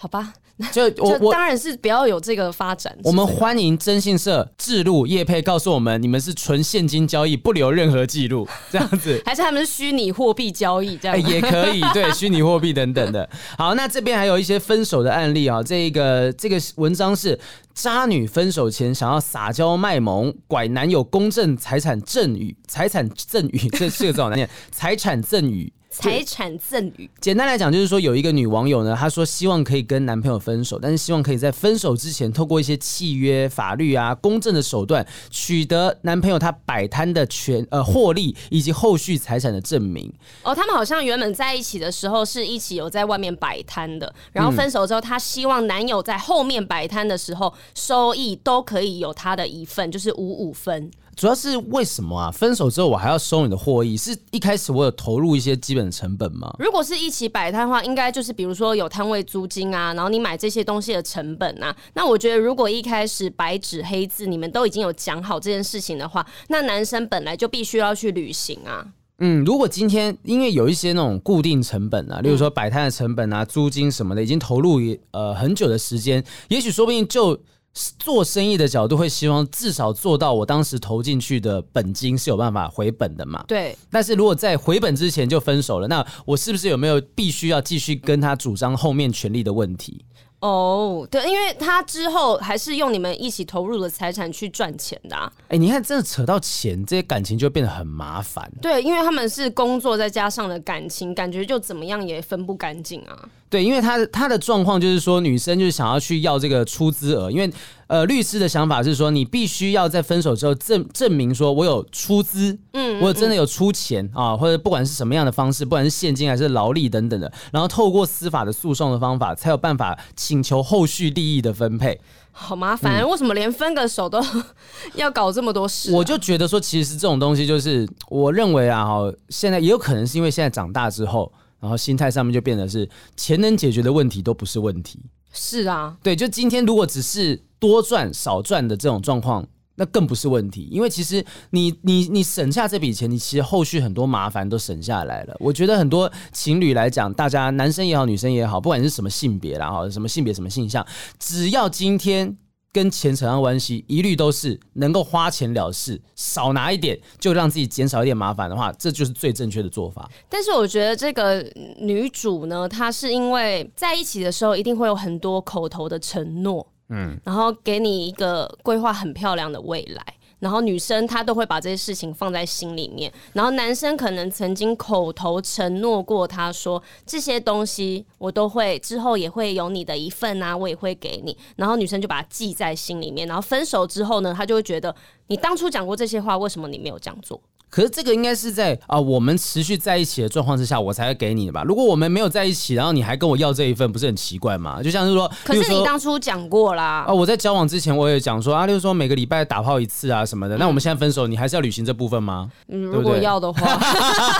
好吧。就我我当然是不要有这个发展。我们欢迎征信社置入业配，告诉我们你们是纯现金交易，不留任何记录，这样子。还是他们是虚拟货币交易这样？也可以，对，虚拟货币等等的。好，那这边还有一些分手的案例啊。这个这个文章是渣女分手前想要撒娇卖萌，拐男友公证财产赠与，财产赠与这四个字好难念，财产赠与。财产赠与。简单来讲，就是说有一个女网友呢，她说希望可以跟男朋友分手，但是希望可以在分手之前，透过一些契约、法律啊、公正的手段，取得男朋友他摆摊的权呃获利以及后续财产的证明。哦，他们好像原本在一起的时候是一起有在外面摆摊的，然后分手之后，她希望男友在后面摆摊的时候收益都可以有他的一份，就是五五分。主要是为什么啊？分手之后我还要收你的获益？是一开始我有投入一些基本成本吗？如果是一起摆摊的话，应该就是比如说有摊位租金啊，然后你买这些东西的成本啊。那我觉得如果一开始白纸黑字你们都已经有讲好这件事情的话，那男生本来就必须要去履行啊。嗯，如果今天因为有一些那种固定成本啊，例如说摆摊的成本啊、租金什么的，已经投入呃很久的时间，也许说不定就。做生意的角度会希望至少做到我当时投进去的本金是有办法回本的嘛？对。但是如果在回本之前就分手了，那我是不是有没有必须要继续跟他主张后面权利的问题？哦，对，因为他之后还是用你们一起投入的财产去赚钱的啊。哎，你看，真的扯到钱，这些感情就变得很麻烦。对，因为他们是工作再加上了感情，感觉就怎么样也分不干净啊。对，因为他的他的状况就是说，女生就是想要去要这个出资额，因为呃，律师的想法是说，你必须要在分手之后证证明说我有出资，嗯，我真的有出钱啊，或者不管是什么样的方式，不管是现金还是劳力等等的，然后透过司法的诉讼的方法，才有办法请求后续利益的分配。好麻烦，为什么连分个手都 要搞这么多事啊？我就觉得说，其实这种东西就是，我认为啊，哈，现在也有可能是因为现在长大之后。然后心态上面就变得是钱能解决的问题都不是问题。是啊，对，就今天如果只是多赚少赚的这种状况，那更不是问题。因为其实你你你省下这笔钱，你其实后续很多麻烦都省下来了。我觉得很多情侣来讲，大家男生也好，女生也好，不管是什么性别啦，哈，什么性别什么性向，只要今天。跟钱扯上关系，一律都是能够花钱了事，少拿一点就让自己减少一点麻烦的话，这就是最正确的做法。但是我觉得这个女主呢，她是因为在一起的时候一定会有很多口头的承诺，嗯，然后给你一个规划很漂亮的未来。然后女生她都会把这些事情放在心里面，然后男生可能曾经口头承诺过她说，这些东西我都会之后也会有你的一份啊，我也会给你。然后女生就把它记在心里面，然后分手之后呢，她就会觉得你当初讲过这些话，为什么你没有这样做？可是这个应该是在啊，我们持续在一起的状况之下，我才会给你的吧？如果我们没有在一起，然后你还跟我要这一份，不是很奇怪吗？就像是说，可是你当初讲过啦。啊，我在交往之前我也讲说啊，就是说每个礼拜打炮一次啊什么的。那我们现在分手，你还是要履行这部分吗？嗯，如果要的话，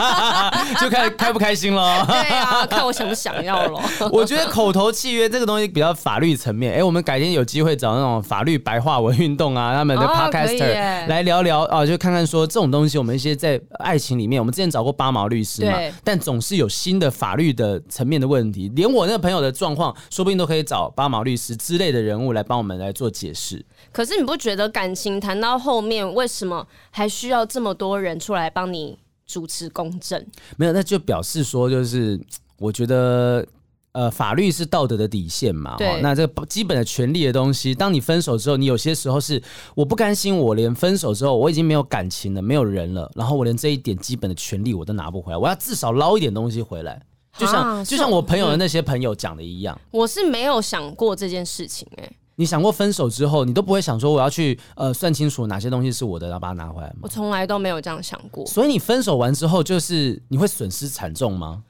就看开不开心了。对啊，看我想不想要了。我觉得口头契约这个东西比较法律层面。哎，我们改天有机会找那种法律白话文运动啊，他们的 podcaster 来聊聊啊，就看看说这种东西，我们一些在爱。情里面，我们之前找过八毛律师嘛，但总是有新的法律的层面的问题，连我那个朋友的状况，说不定都可以找八毛律师之类的人物来帮我们来做解释。可是你不觉得感情谈到后面，为什么还需要这么多人出来帮你主持公正？没有，那就表示说，就是我觉得。呃，法律是道德的底线嘛？那这个基本的权利的东西，当你分手之后，你有些时候是我不甘心，我连分手之后我已经没有感情了，没有人了，然后我连这一点基本的权利我都拿不回来，我要至少捞一点东西回来，就像、啊、就像我朋友的那些朋友讲的一样。我是没有想过这件事情哎、欸，你想过分手之后，你都不会想说我要去呃算清楚哪些东西是我的，然后把它拿回来吗？我从来都没有这样想过。所以你分手完之后，就是你会损失惨重吗？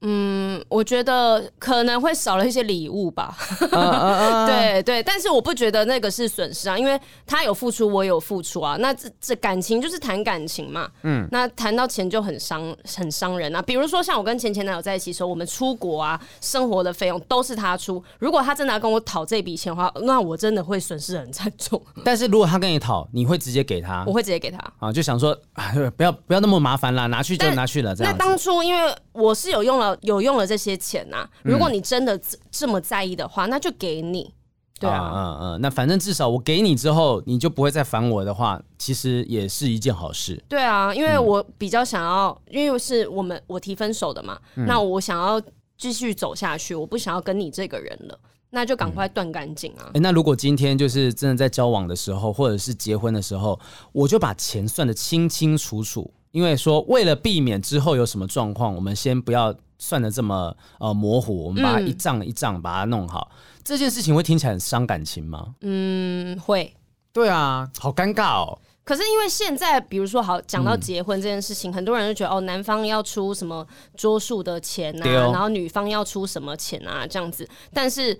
嗯，我觉得可能会少了一些礼物吧。Uh, uh, uh. 对对，但是我不觉得那个是损失啊，因为他有付出，我有付出啊。那这这感情就是谈感情嘛。嗯，那谈到钱就很伤，很伤人啊。比如说像我跟前前男友在一起的时候，我们出国啊，生活的费用都是他出。如果他真的要跟我讨这笔钱的话，那我真的会损失很惨重。但是如果他跟你讨，你会直接给他？我会直接给他啊，就想说，不要不要那么麻烦啦，拿去就拿去了。这样。那当初因为我是有用了。有用了这些钱呐、啊，如果你真的这么在意的话，那就给你。对啊，嗯嗯，那反正至少我给你之后，你就不会再烦我的话，其实也是一件好事。对啊，因为我比较想要，因为是我们我提分手的嘛，嗯、那我想要继续走下去，我不想要跟你这个人了，那就赶快断干净啊。哎、嗯欸，那如果今天就是真的在交往的时候，或者是结婚的时候，我就把钱算得清清楚楚。因为说为了避免之后有什么状况，我们先不要算的这么呃模糊，我们把它一仗一仗把它弄好。嗯、这件事情会听起来很伤感情吗？嗯，会。对啊，好尴尬哦。可是因为现在，比如说好讲到结婚这件事情，嗯、很多人就觉得哦，男方要出什么桌数的钱啊，哦、然后女方要出什么钱啊，这样子。但是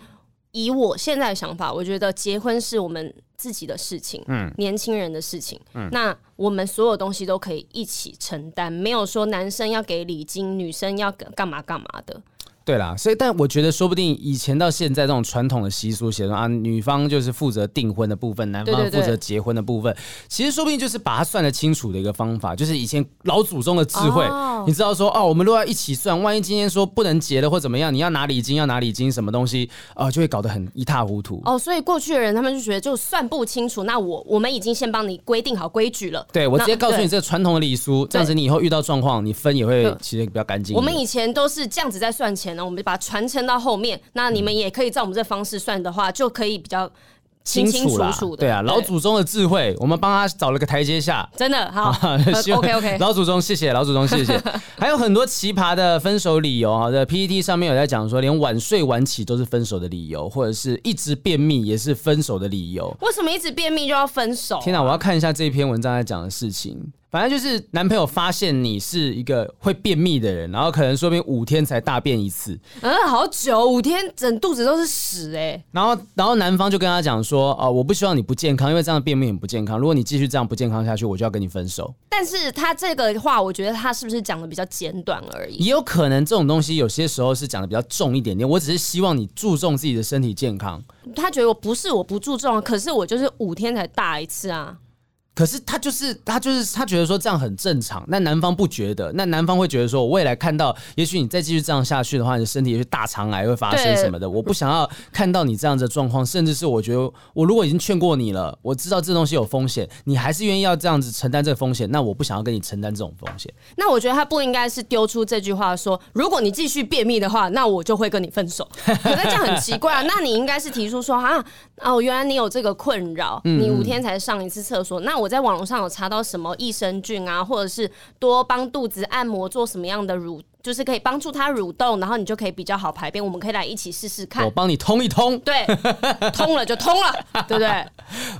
以我现在的想法，我觉得结婚是我们自己的事情，嗯，年轻人的事情，嗯，那我们所有东西都可以一起承担，没有说男生要给礼金，女生要干嘛干嘛的。对啦，所以但我觉得说不定以前到现在这种传统的习俗写说啊，女方就是负责订婚的部分，男方负责结婚的部分，其实说不定就是把它算得清楚的一个方法，就是以前老祖宗的智慧，哦、你知道说哦，我们如果要一起算，万一今天说不能结了或怎么样，你要拿礼金要拿礼金什么东西啊、呃，就会搞得很一塌糊涂。哦，所以过去的人他们就觉得就算不清楚，那我我们已经先帮你规定好规矩了，对我直接告诉你这个传统的礼俗，这样子你以后遇到状况，你分也会其实比较干净。我们以前都是这样子在算钱呢，我们就把它传承。到后面，那你们也可以照我们这方式算的话，就可以比较清清楚楚的。对啊，老祖宗的智慧，我们帮他找了个台阶下。真的好，OK OK。老祖宗，谢谢老祖宗，谢谢。还有很多奇葩的分手理由啊，在 PPT 上面有在讲说，连晚睡晚起都是分手的理由，或者是一直便秘也是分手的理由。为什么一直便秘就要分手？天哪，我要看一下这篇文章在讲的事情。反正就是男朋友发现你是一个会便秘的人，然后可能说明五天才大便一次，嗯，好久，五天整肚子都是屎哎、欸。然后，然后男方就跟他讲说，哦，我不希望你不健康，因为这样便秘很不健康。如果你继续这样不健康下去，我就要跟你分手。但是他这个话，我觉得他是不是讲的比较简短而已？也有可能这种东西有些时候是讲的比较重一点点。我只是希望你注重自己的身体健康。他觉得我不是我不注重，可是我就是五天才大一次啊。可是他就是他就是他觉得说这样很正常，那男方不觉得，那男方会觉得说，我未来看到，也许你再继续这样下去的话，你的身体也许大肠癌会发生什么的，我不想要看到你这样的状况，甚至是我觉得我如果已经劝过你了，我知道这东西有风险，你还是愿意要这样子承担这个风险，那我不想要跟你承担这种风险。那我觉得他不应该是丢出这句话说，如果你继续便秘的话，那我就会跟你分手。可是这样很奇怪啊，那你应该是提出说啊，哦，原来你有这个困扰，你五天才上一次厕所，嗯、那我在网络上有查到什么益生菌啊，或者是多帮肚子按摩，做什么样的乳。就是可以帮助他蠕动，然后你就可以比较好排便。我们可以来一起试试看。我帮你通一通，对，通了就通了，对不对？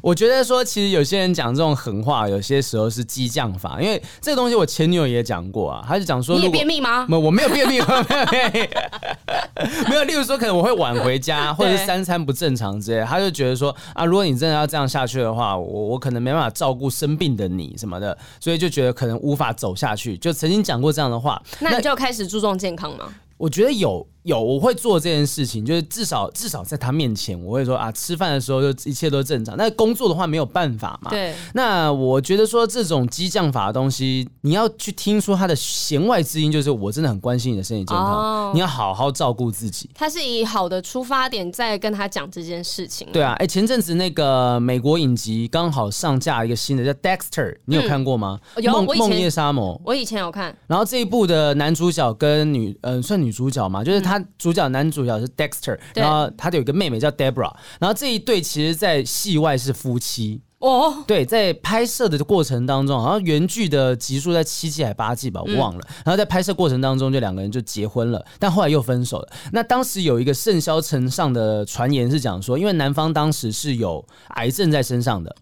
我觉得说，其实有些人讲这种狠话，有些时候是激将法。因为这个东西，我前女友也讲过啊，她就讲说，你也便秘吗？没有，我没有便秘，没有。例如说，可能我会晚回家，或者是三餐不正常之类，她就觉得说啊，如果你真的要这样下去的话，我我可能没办法照顾生病的你什么的，所以就觉得可能无法走下去。就曾经讲过这样的话，那你就开始。只注重健康吗？我觉得有。有，我会做这件事情，就是至少至少在他面前，我会说啊，吃饭的时候就一切都正常。那工作的话没有办法嘛。对。那我觉得说这种激将法的东西，你要去听出他的弦外之音，就是我真的很关心你的身体健康，哦、你要好好照顾自己。他是以好的出发点在跟他讲这件事情。对啊，哎，前阵子那个美国影集刚好上架一个新的叫 Dexter，你有看过吗？嗯、有。梦梦夜沙漠，我以前有看。然后这一部的男主角跟女，嗯、呃，算女主角嘛，就是他主角男主。角是 Dexter，然后他有一个妹妹叫 Debra，然后这一对其实，在戏外是夫妻哦。对，在拍摄的过程当中，好像原剧的集数在七季还八季吧，我忘了。然后在拍摄过程当中，就两个人就结婚了，但后来又分手了。那当时有一个甚嚣尘上的传言是讲说，因为男方当时是有癌症在身上的。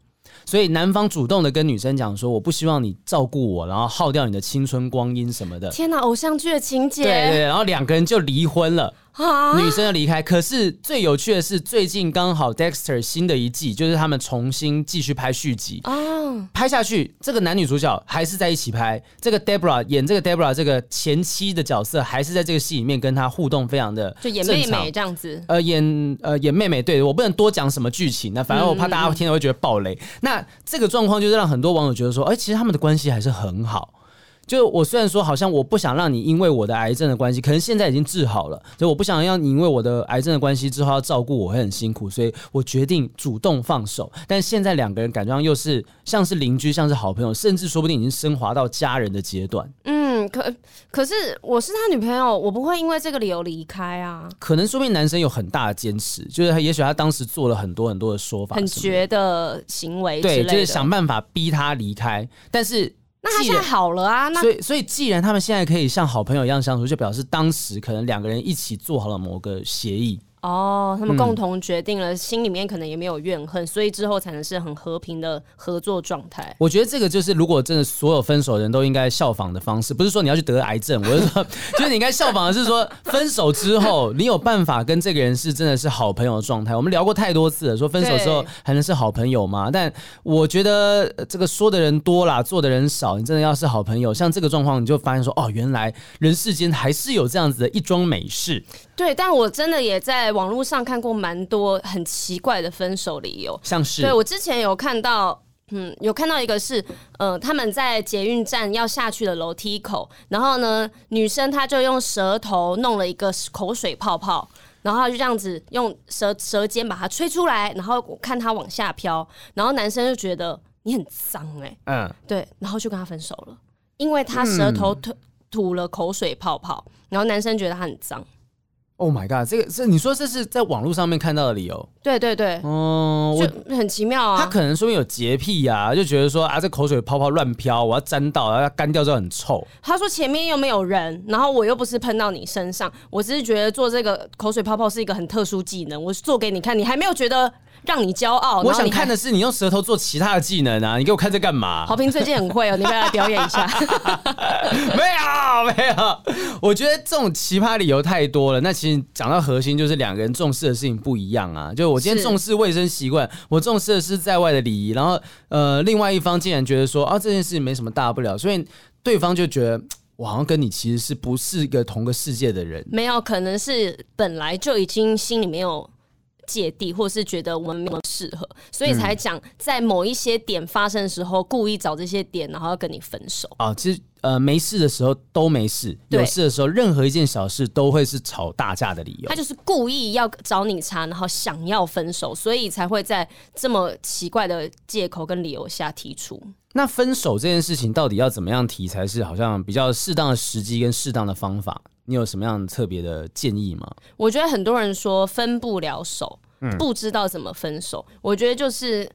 所以男方主动的跟女生讲说：“我不希望你照顾我，然后耗掉你的青春光阴什么的。”天哪，偶像剧的情节。对对，然后两个人就离婚了，啊、女生要离开。可是最有趣的是，最近刚好 Dexter 新的一季，就是他们重新继续拍续集啊，拍下去，这个男女主角还是在一起拍。这个 Debra 演这个 Debra 这个前妻的角色，还是在这个戏里面跟他互动非常的就演妹妹这样子。呃，演呃演妹妹，对，我不能多讲什么剧情，那反正我怕大家听了会觉得爆雷。嗯、那那这个状况就是让很多网友觉得说，哎，其实他们的关系还是很好。就我虽然说好像我不想让你因为我的癌症的关系，可能现在已经治好了，所以我不想要你因为我的癌症的关系之后要照顾我会很辛苦，所以我决定主动放手。但现在两个人感觉上又是像是邻居，像是好朋友，甚至说不定已经升华到家人的阶段。嗯，可可是我是他女朋友，我不会因为这个理由离开啊。可能说明男生有很大的坚持，就是他也许他当时做了很多很多的说法，很绝的行为，对，就是想办法逼他离开，但是。那他现在好了啊，那所以所以既然他们现在可以像好朋友一样相处，就表示当时可能两个人一起做好了某个协议。哦，他们共同决定了，嗯、心里面可能也没有怨恨，所以之后才能是很和平的合作状态。我觉得这个就是，如果真的所有分手的人都应该效仿的方式，不是说你要去得癌症，我是说，就是你应该效仿的是说，分手之后你有办法跟这个人是真的是好朋友的状态。我们聊过太多次了，说分手之后还能是好朋友吗？但我觉得这个说的人多啦，做的人少。你真的要是好朋友，像这个状况，你就发现说，哦，原来人世间还是有这样子的一桩美事。对，但我真的也在网络上看过蛮多很奇怪的分手理由，像是对我之前有看到，嗯，有看到一个是，呃，他们在捷运站要下去的楼梯口，然后呢，女生她就用舌头弄了一个口水泡泡，然后就这样子用舌舌尖把它吹出来，然后看它往下飘，然后男生就觉得你很脏哎、欸，嗯，对，然后就跟他分手了，因为他舌头吐吐了口水泡泡，然后男生觉得他很脏。Oh my god！这个是你说这是在网络上面看到的理由？对对对，哦，就很奇妙啊。他可能说有洁癖呀、啊，就觉得说啊，这口水泡泡乱飘，我要沾到，然后干掉之后很臭。他说前面又没有人，然后我又不是喷到你身上，我只是觉得做这个口水泡泡是一个很特殊技能，我做给你看，你还没有觉得。让你骄傲。我想看的是你用舌头做其他的技能啊！你给我看这干嘛？豪平最近很会哦，你不要来表演一下。没 有没有，我觉得这种奇葩理由太多了。那其实讲到核心，就是两个人重视的事情不一样啊。就我今天重视卫生习惯，我重视的是在外的礼仪。然后呃，另外一方竟然觉得说啊，这件事情没什么大不了，所以对方就觉得我好像跟你其实是不是一个同个世界的人。没有，可能是本来就已经心里没有。芥蒂，或是觉得我们没有适合，所以才讲在某一些点发生的时候，故意找这些点，然后要跟你分手啊。其实呃，没事的时候都没事，有事的时候，任何一件小事都会是吵大架的理由。他就是故意要找你茬，然后想要分手，所以才会在这么奇怪的借口跟理由下提出。那分手这件事情到底要怎么样提才是好像比较适当的时机跟适当的方法？你有什么样特别的建议吗？我觉得很多人说分不了手，嗯，不知道怎么分手。我觉得就是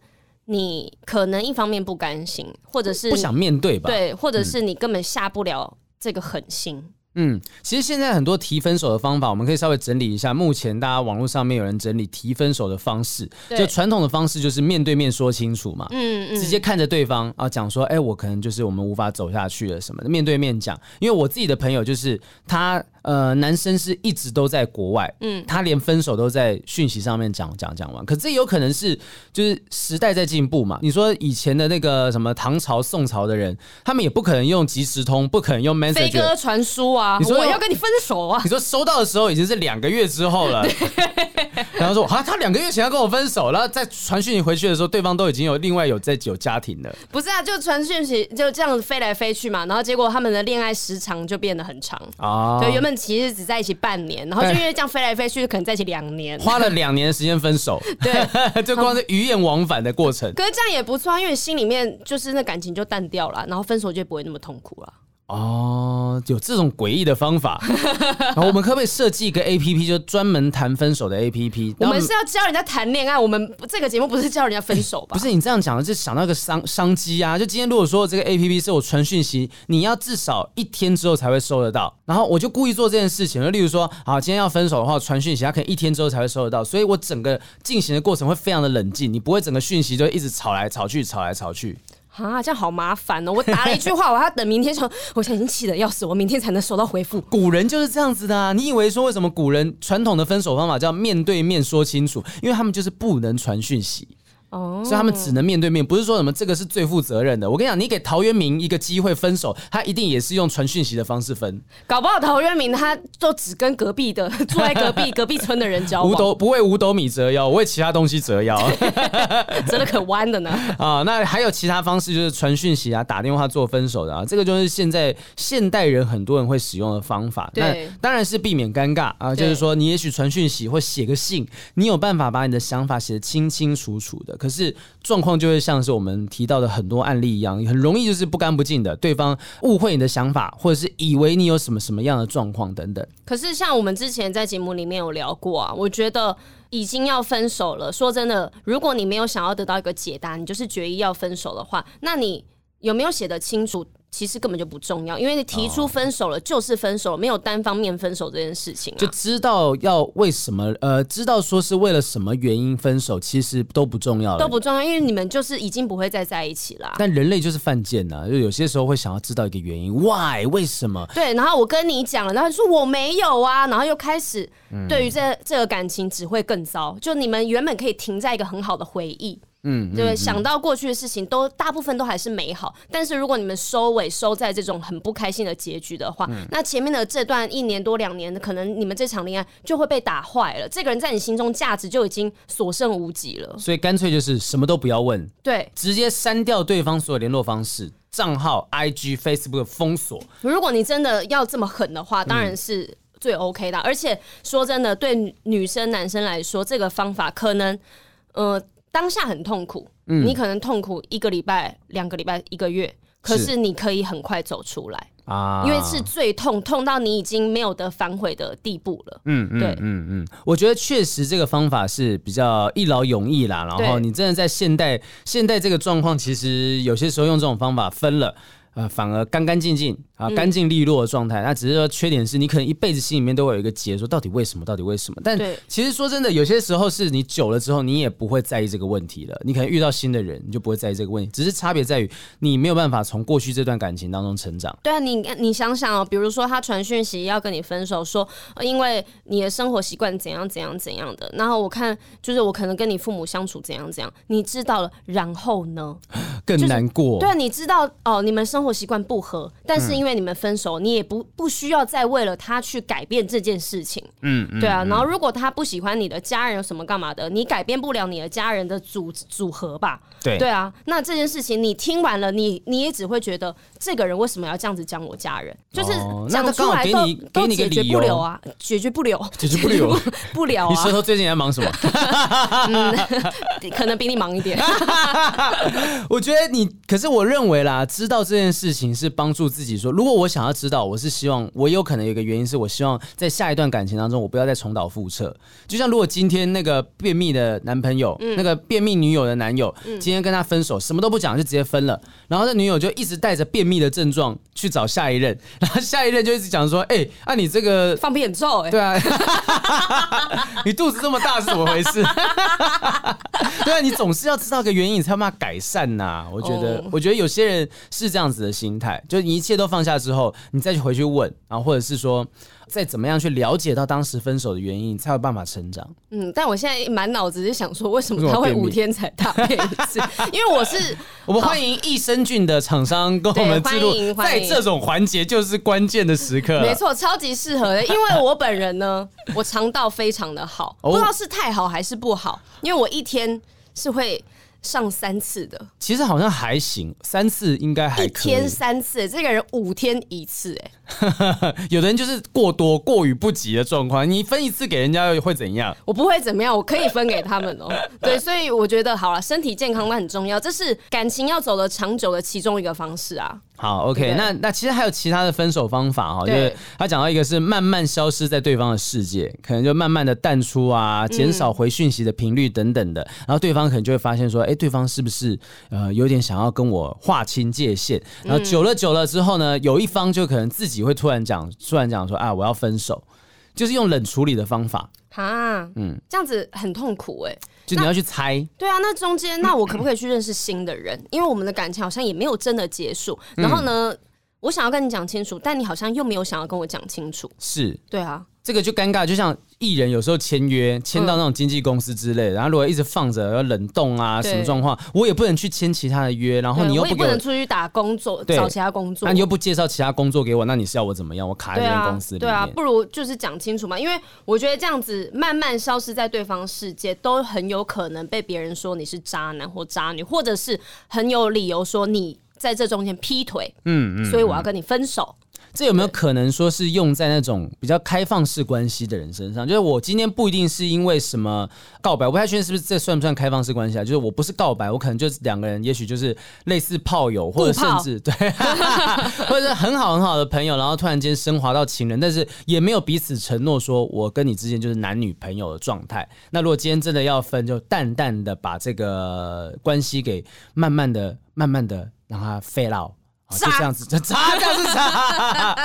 你可能一方面不甘心，或者是不想面对吧？对，或者是你根本下不了这个狠心。嗯，其实现在很多提分手的方法，我们可以稍微整理一下。目前大家网络上面有人整理提分手的方式，就传统的方式就是面对面说清楚嘛，嗯嗯，直接看着对方啊讲说，哎，我可能就是我们无法走下去了什么的，面对面讲。因为我自己的朋友就是他。呃，男生是一直都在国外，嗯，他连分手都在讯息上面讲讲讲完，可这有可能是就是时代在进步嘛？你说以前的那个什么唐朝、宋朝的人，他们也不可能用即时通，不可能用 message 飞鸽传书啊！你说我要跟你分手啊？你说收到的时候已经是两个月之后了，然后说啊，他两个月前要跟我分手，然后在传讯息回去的时候，对方都已经有另外有在有家庭了。不是啊，就传讯息就这样子飞来飞去嘛，然后结果他们的恋爱时长就变得很长啊，对，原本。其实只在一起半年，然后就因为这样飞来飞去，可能在一起两年，花了两年的时间分手。对，就光是鱼雁往返的过程。可是这样也不错，因为心里面就是那感情就淡掉了，然后分手就不会那么痛苦了。哦，有这种诡异的方法，然后我们可不可以设计一个 A P P，就专门谈分手的 A P P？我们是要教人家谈恋爱，我们这个节目不是教人家分手吧？不是你这样讲的，就想到一个商商机啊！就今天如果说这个 A P P 是我传讯息，你要至少一天之后才会收得到，然后我就故意做这件事情，就例如说，好，今天要分手的话，传讯息，他可以一天之后才会收得到，所以我整个进行的过程会非常的冷静，你不会整个讯息就一直吵来吵去，吵来吵去。啊，这样好麻烦哦！我打了一句话，我要等明天说，我现在已经气得要死，我明天才能收到回复。古人就是这样子的啊！你以为说为什么古人传统的分手方法叫面对面说清楚？因为他们就是不能传讯息。哦，所以他们只能面对面，不是说什么这个是最负责任的。我跟你讲，你给陶渊明一个机会分手，他一定也是用传讯息的方式分。搞不好陶渊明他就只跟隔壁的住在隔壁隔壁村的人交往。五斗不为五斗米折腰，我为其他东西折腰，折的可弯的呢。啊，那还有其他方式，就是传讯息啊，打电话做分手的啊，这个就是现在现代人很多人会使用的方法。对，那当然是避免尴尬啊，就是说你也许传讯息或写个信，你有办法把你的想法写得清清楚楚的。可是状况就会像是我们提到的很多案例一样，很容易就是不干不净的，对方误会你的想法，或者是以为你有什么什么样的状况等等。可是像我们之前在节目里面有聊过啊，我觉得已经要分手了。说真的，如果你没有想要得到一个解答，你就是决意要分手的话，那你有没有写得清楚？其实根本就不重要，因为你提出分手了就是分手了，没有单方面分手这件事情啊。就知道要为什么，呃，知道说是为了什么原因分手，其实都不重要了，都不重要，因为你们就是已经不会再在一起啦。但人类就是犯贱呐，就有些时候会想要知道一个原因，why？为什么？对，然后我跟你讲了，然后你说我没有啊，然后又开始对于这这个感情只会更糟。就你们原本可以停在一个很好的回忆。嗯，对，想到过去的事情都大部分都还是美好，但是如果你们收尾收在这种很不开心的结局的话，嗯、那前面的这段一年多两年，可能你们这场恋爱就会被打坏了。这个人在你心中价值就已经所剩无几了。所以干脆就是什么都不要问，对，直接删掉对方所有联络方式、账号、IG、Facebook 封锁。如果你真的要这么狠的话，当然是最 OK 的。嗯、而且说真的，对女生男生来说，这个方法可能，呃。当下很痛苦，嗯、你可能痛苦一个礼拜、两个礼拜、一个月，可是你可以很快走出来啊，因为是最痛，痛到你已经没有得反悔的地步了。嗯，对，嗯嗯嗯，我觉得确实这个方法是比较一劳永逸啦。然后你真的在现代现代这个状况，其实有些时候用这种方法分了。呃，反而干干净净啊，干净利落的状态。那、嗯、只是说缺点是你可能一辈子心里面都会有一个结，说到底为什么？到底为什么？但其实说真的，有些时候是你久了之后，你也不会在意这个问题了。你可能遇到新的人，你就不会在意这个问题。只是差别在于你没有办法从过去这段感情当中成长。对啊，你你想想哦，比如说他传讯息要跟你分手，说因为你的生活习惯怎样怎样怎样的。然后我看就是我可能跟你父母相处怎样怎样，你知道了，然后呢？更难过。就是、对啊，你知道哦，你们生。生活习惯不合，但是因为你们分手，嗯、你也不不需要再为了他去改变这件事情。嗯，对啊。然后如果他不喜欢你的家人有什么干嘛的，你改变不了你的家人的组组合吧？对，对啊。那这件事情你听完了，你你也只会觉得这个人为什么要这样子讲我家人？就是讲出来都、哦、都解决不了啊，解决不了，解决不了，不了、啊。你舌头最近在忙什么？嗯，可能比你忙一点。我觉得你，可是我认为啦，知道这件。事情是帮助自己说，如果我想要知道，我是希望我有可能有一个原因是我希望在下一段感情当中，我不要再重蹈覆辙。就像如果今天那个便秘的男朋友，嗯、那个便秘女友的男友，嗯、今天跟他分手，什么都不讲就直接分了，然后这女友就一直带着便秘的症状去找下一任，然后下一任就一直讲说，哎、欸，啊你这个放屁很臭、欸，哎，对啊，你肚子这么大是怎么回事？对啊，你总是要知道个原因，你才有办法改善呐、啊。我觉得，哦、我觉得有些人是这样子。的心态，就你一切都放下之后，你再去回去问，然后或者是说，再怎么样去了解到当时分手的原因，才有办法成长。嗯，但我现在满脑子就想说，为什么他会五天才大便一次？因为我是 我们欢迎益生菌的厂商跟我们记录，在这种环节就是关键的时刻。没错，超级适合的，因为我本人呢，我肠道非常的好，不知道是太好还是不好，因为我一天是会。上三次的，其实好像还行，三次应该还可以。一天三次，这个人五天一次，哎，有的人就是过多过于不及的状况，你分一次给人家会怎样？我不会怎么样，我可以分给他们哦。对，所以我觉得好了，身体健康那很重要，这是感情要走得长久的其中一个方式啊。好，OK，那那其实还有其他的分手方法哈，对。就是他讲到一个是慢慢消失在对方的世界，可能就慢慢的淡出啊，减少回讯息的频率等等的，嗯、然后对方可能就会发现说，哎，对方是不是呃有点想要跟我划清界限？然后久了久了之后呢，有一方就可能自己会突然讲，突然讲说啊，我要分手，就是用冷处理的方法啊，嗯，这样子很痛苦哎。就你要去猜，对啊，那中间那我可不可以去认识新的人？因为我们的感情好像也没有真的结束。然后呢，我想要跟你讲清楚，但你好像又没有想要跟我讲清楚。是，对啊。这个就尴尬，就像艺人有时候签约签到那种经纪公司之类的，然后如果一直放着要冷冻啊什么状况，我也不能去签其他的约，然后你又不不能出去打工作找其他工作，那你又不介绍其他工作给我，那你是要我怎么样？我卡在这间公司里面。对啊，不如就是讲清楚嘛，因为我觉得这样子慢慢消失在对方世界，都很有可能被别人说你是渣男或渣女，或者是很有理由说你在这中间劈腿，嗯嗯，所以我要跟你分手。这有没有可能说是用在那种比较开放式关系的人身上？就是我今天不一定是因为什么告白，我不太确定是不是这算不算开放式关系啊？就是我不是告白，我可能就是两个人，也许就是类似炮友，或者甚至 对，或者是很好很好的朋友，然后突然间升华到情人，但是也没有彼此承诺说我跟你之间就是男女朋友的状态。那如果今天真的要分，就淡淡的把这个关系给慢慢的、慢慢的让它 fade out。就这样子，渣这样子渣。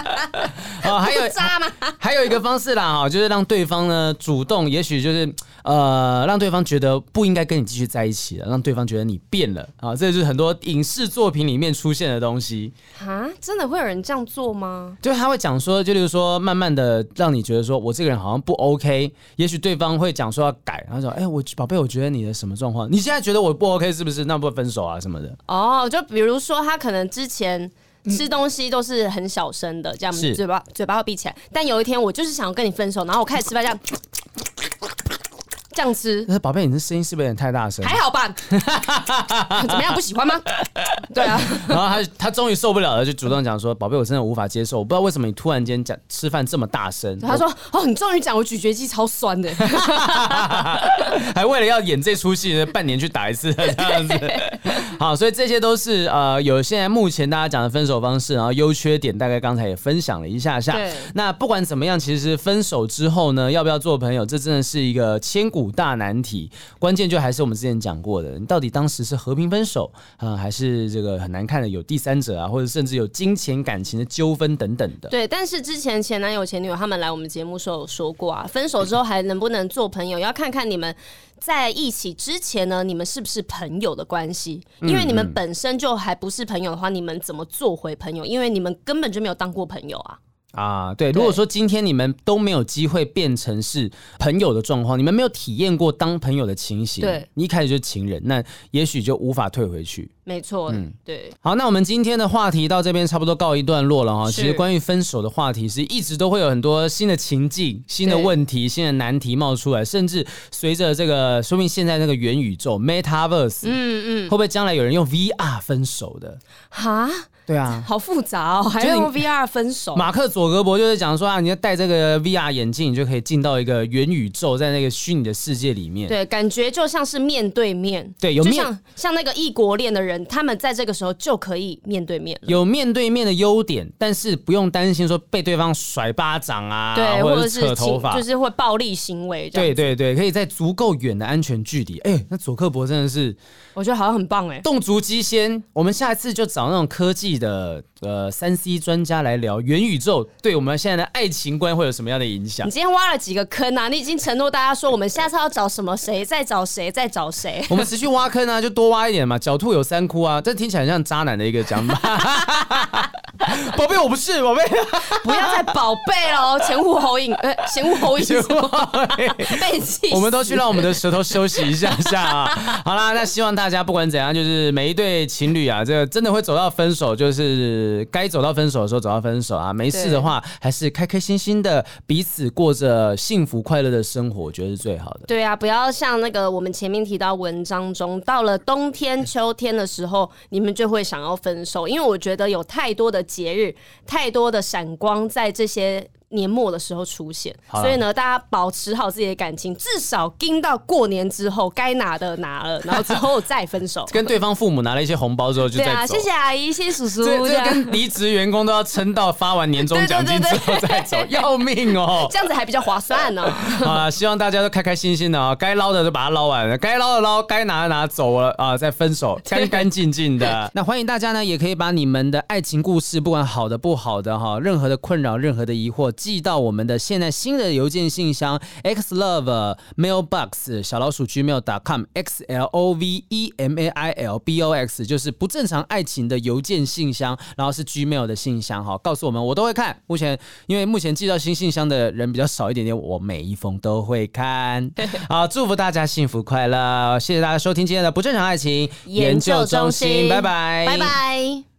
哦，还有渣吗？还有一个方式啦，哈，就是让对方呢主动，也许就是呃，让对方觉得不应该跟你继续在一起了，让对方觉得你变了啊，这就是很多影视作品里面出现的东西啊。真的会有人这样做吗？就他会讲说，就例如说，慢慢的让你觉得说我这个人好像不 OK，也许对方会讲说要改，然后说，哎，我宝贝，我觉得你的什么状况？你现在觉得我不 OK 是不是？那不分手啊什么的？哦，就比如说他可能之前。吃东西都是很小声的，这样嘴巴嘴巴会闭起来。但有一天，我就是想要跟你分手，然后我开始吃饭，这样。这样吃，那宝贝，你这声音是不是有点太大声？还好吧，怎么样？不喜欢吗？对啊。然后他他终于受不了了，就主动讲说：“宝贝，我真的无法接受，我不知道为什么你突然间讲吃饭这么大声。”他说：“哦，你终于讲我咀嚼肌超酸的。”还为了要演这出戏，半年去打一次这样子。好，所以这些都是呃，有现在目前大家讲的分手方式，然后优缺点大概刚才也分享了一下下。对。那不管怎么样，其实分手之后呢，要不要做朋友，这真的是一个千古。五大难题，关键就还是我们之前讲过的，你到底当时是和平分手啊、呃，还是这个很难看的有第三者啊，或者甚至有金钱感情的纠纷等等的。对，但是之前前男友前女友他们来我们节目时候有说过啊，分手之后还能不能做朋友，要看看你们在一起之前呢，你们是不是朋友的关系？因为你们本身就还不是朋友的话，你们怎么做回朋友？因为你们根本就没有当过朋友啊。啊，对，如果说今天你们都没有机会变成是朋友的状况，你们没有体验过当朋友的情形，对，你一开始就是情人，那也许就无法退回去。没错，嗯，对。好，那我们今天的话题到这边差不多告一段落了哈。其实关于分手的话题是一直都会有很多新的情境、新的问题、新的难题冒出来，甚至随着这个，说明现在那个元宇宙 （Metaverse），嗯嗯，会不会将来有人用 VR 分手的？哈？对啊，好复杂哦，还要用 VR 分手。马克佐格伯就是讲说啊，你要戴这个 VR 眼镜，你就可以进到一个元宇宙，在那个虚拟的世界里面。对，感觉就像是面对面。对，有面像像那个异国恋的人，他们在这个时候就可以面对面了。有面对面的优点，但是不用担心说被对方甩巴掌啊，对，或者是扯头发，就是会暴力行为。对对对，可以在足够远的安全距离。哎、欸，那佐克伯真的是，我觉得好像很棒哎，动足机先。我们下一次就找那种科技的。呃，三 C 专家来聊元宇宙对我们现在的爱情观会有什么样的影响？你今天挖了几个坑啊？你已经承诺大家说，我们下次要找什么谁，再找谁，再找谁？我们持续挖坑啊，就多挖一点嘛。狡兔有三窟啊，这听起来很像渣男的一个讲法。宝贝，我不是宝贝，不要再宝贝了，前呼后应，呃，前呼后应，被气。我们都去让我们的舌头休息一下下啊。好啦，那希望大家不管怎样，就是每一对情侣啊，这个真的会走到分手，就是。该走到分手的时候走到分手啊，没事的话还是开开心心的彼此过着幸福快乐的生活，我觉得是最好的。对啊，不要像那个我们前面提到文章中，到了冬天秋天的时候，你们就会想要分手，因为我觉得有太多的节日，太多的闪光在这些。年末的时候出现，所以呢，大家保持好自己的感情，至少盯到过年之后，该拿的拿了，然后之后再分手。跟对方父母拿了一些红包之后就对啊，谢谢阿姨，谢谢叔叔。这这跟离职员工都要撑到发完年终奖金之后再走，要命哦！这样子还比较划算呢。啊，希望大家都开开心心的啊，该捞的就把它捞完了，该捞的捞，该拿的拿走了啊，再分手，干干净净的。那欢迎大家呢，也可以把你们的爱情故事，不管好的不好的哈，任何的困扰，任何的疑惑。寄到我们的现在新的邮件信箱 xlove mailbox 小老鼠 gmail.com x l o v e m a i l b o x 就是不正常爱情的邮件信箱，然后是 gmail 的信箱哈，告诉我们我都会看。目前因为目前寄到新信箱的人比较少一点点，我每一封都会看。好，祝福大家幸福快乐，谢谢大家收听今天的不正常爱情研究中心，拜拜，拜拜。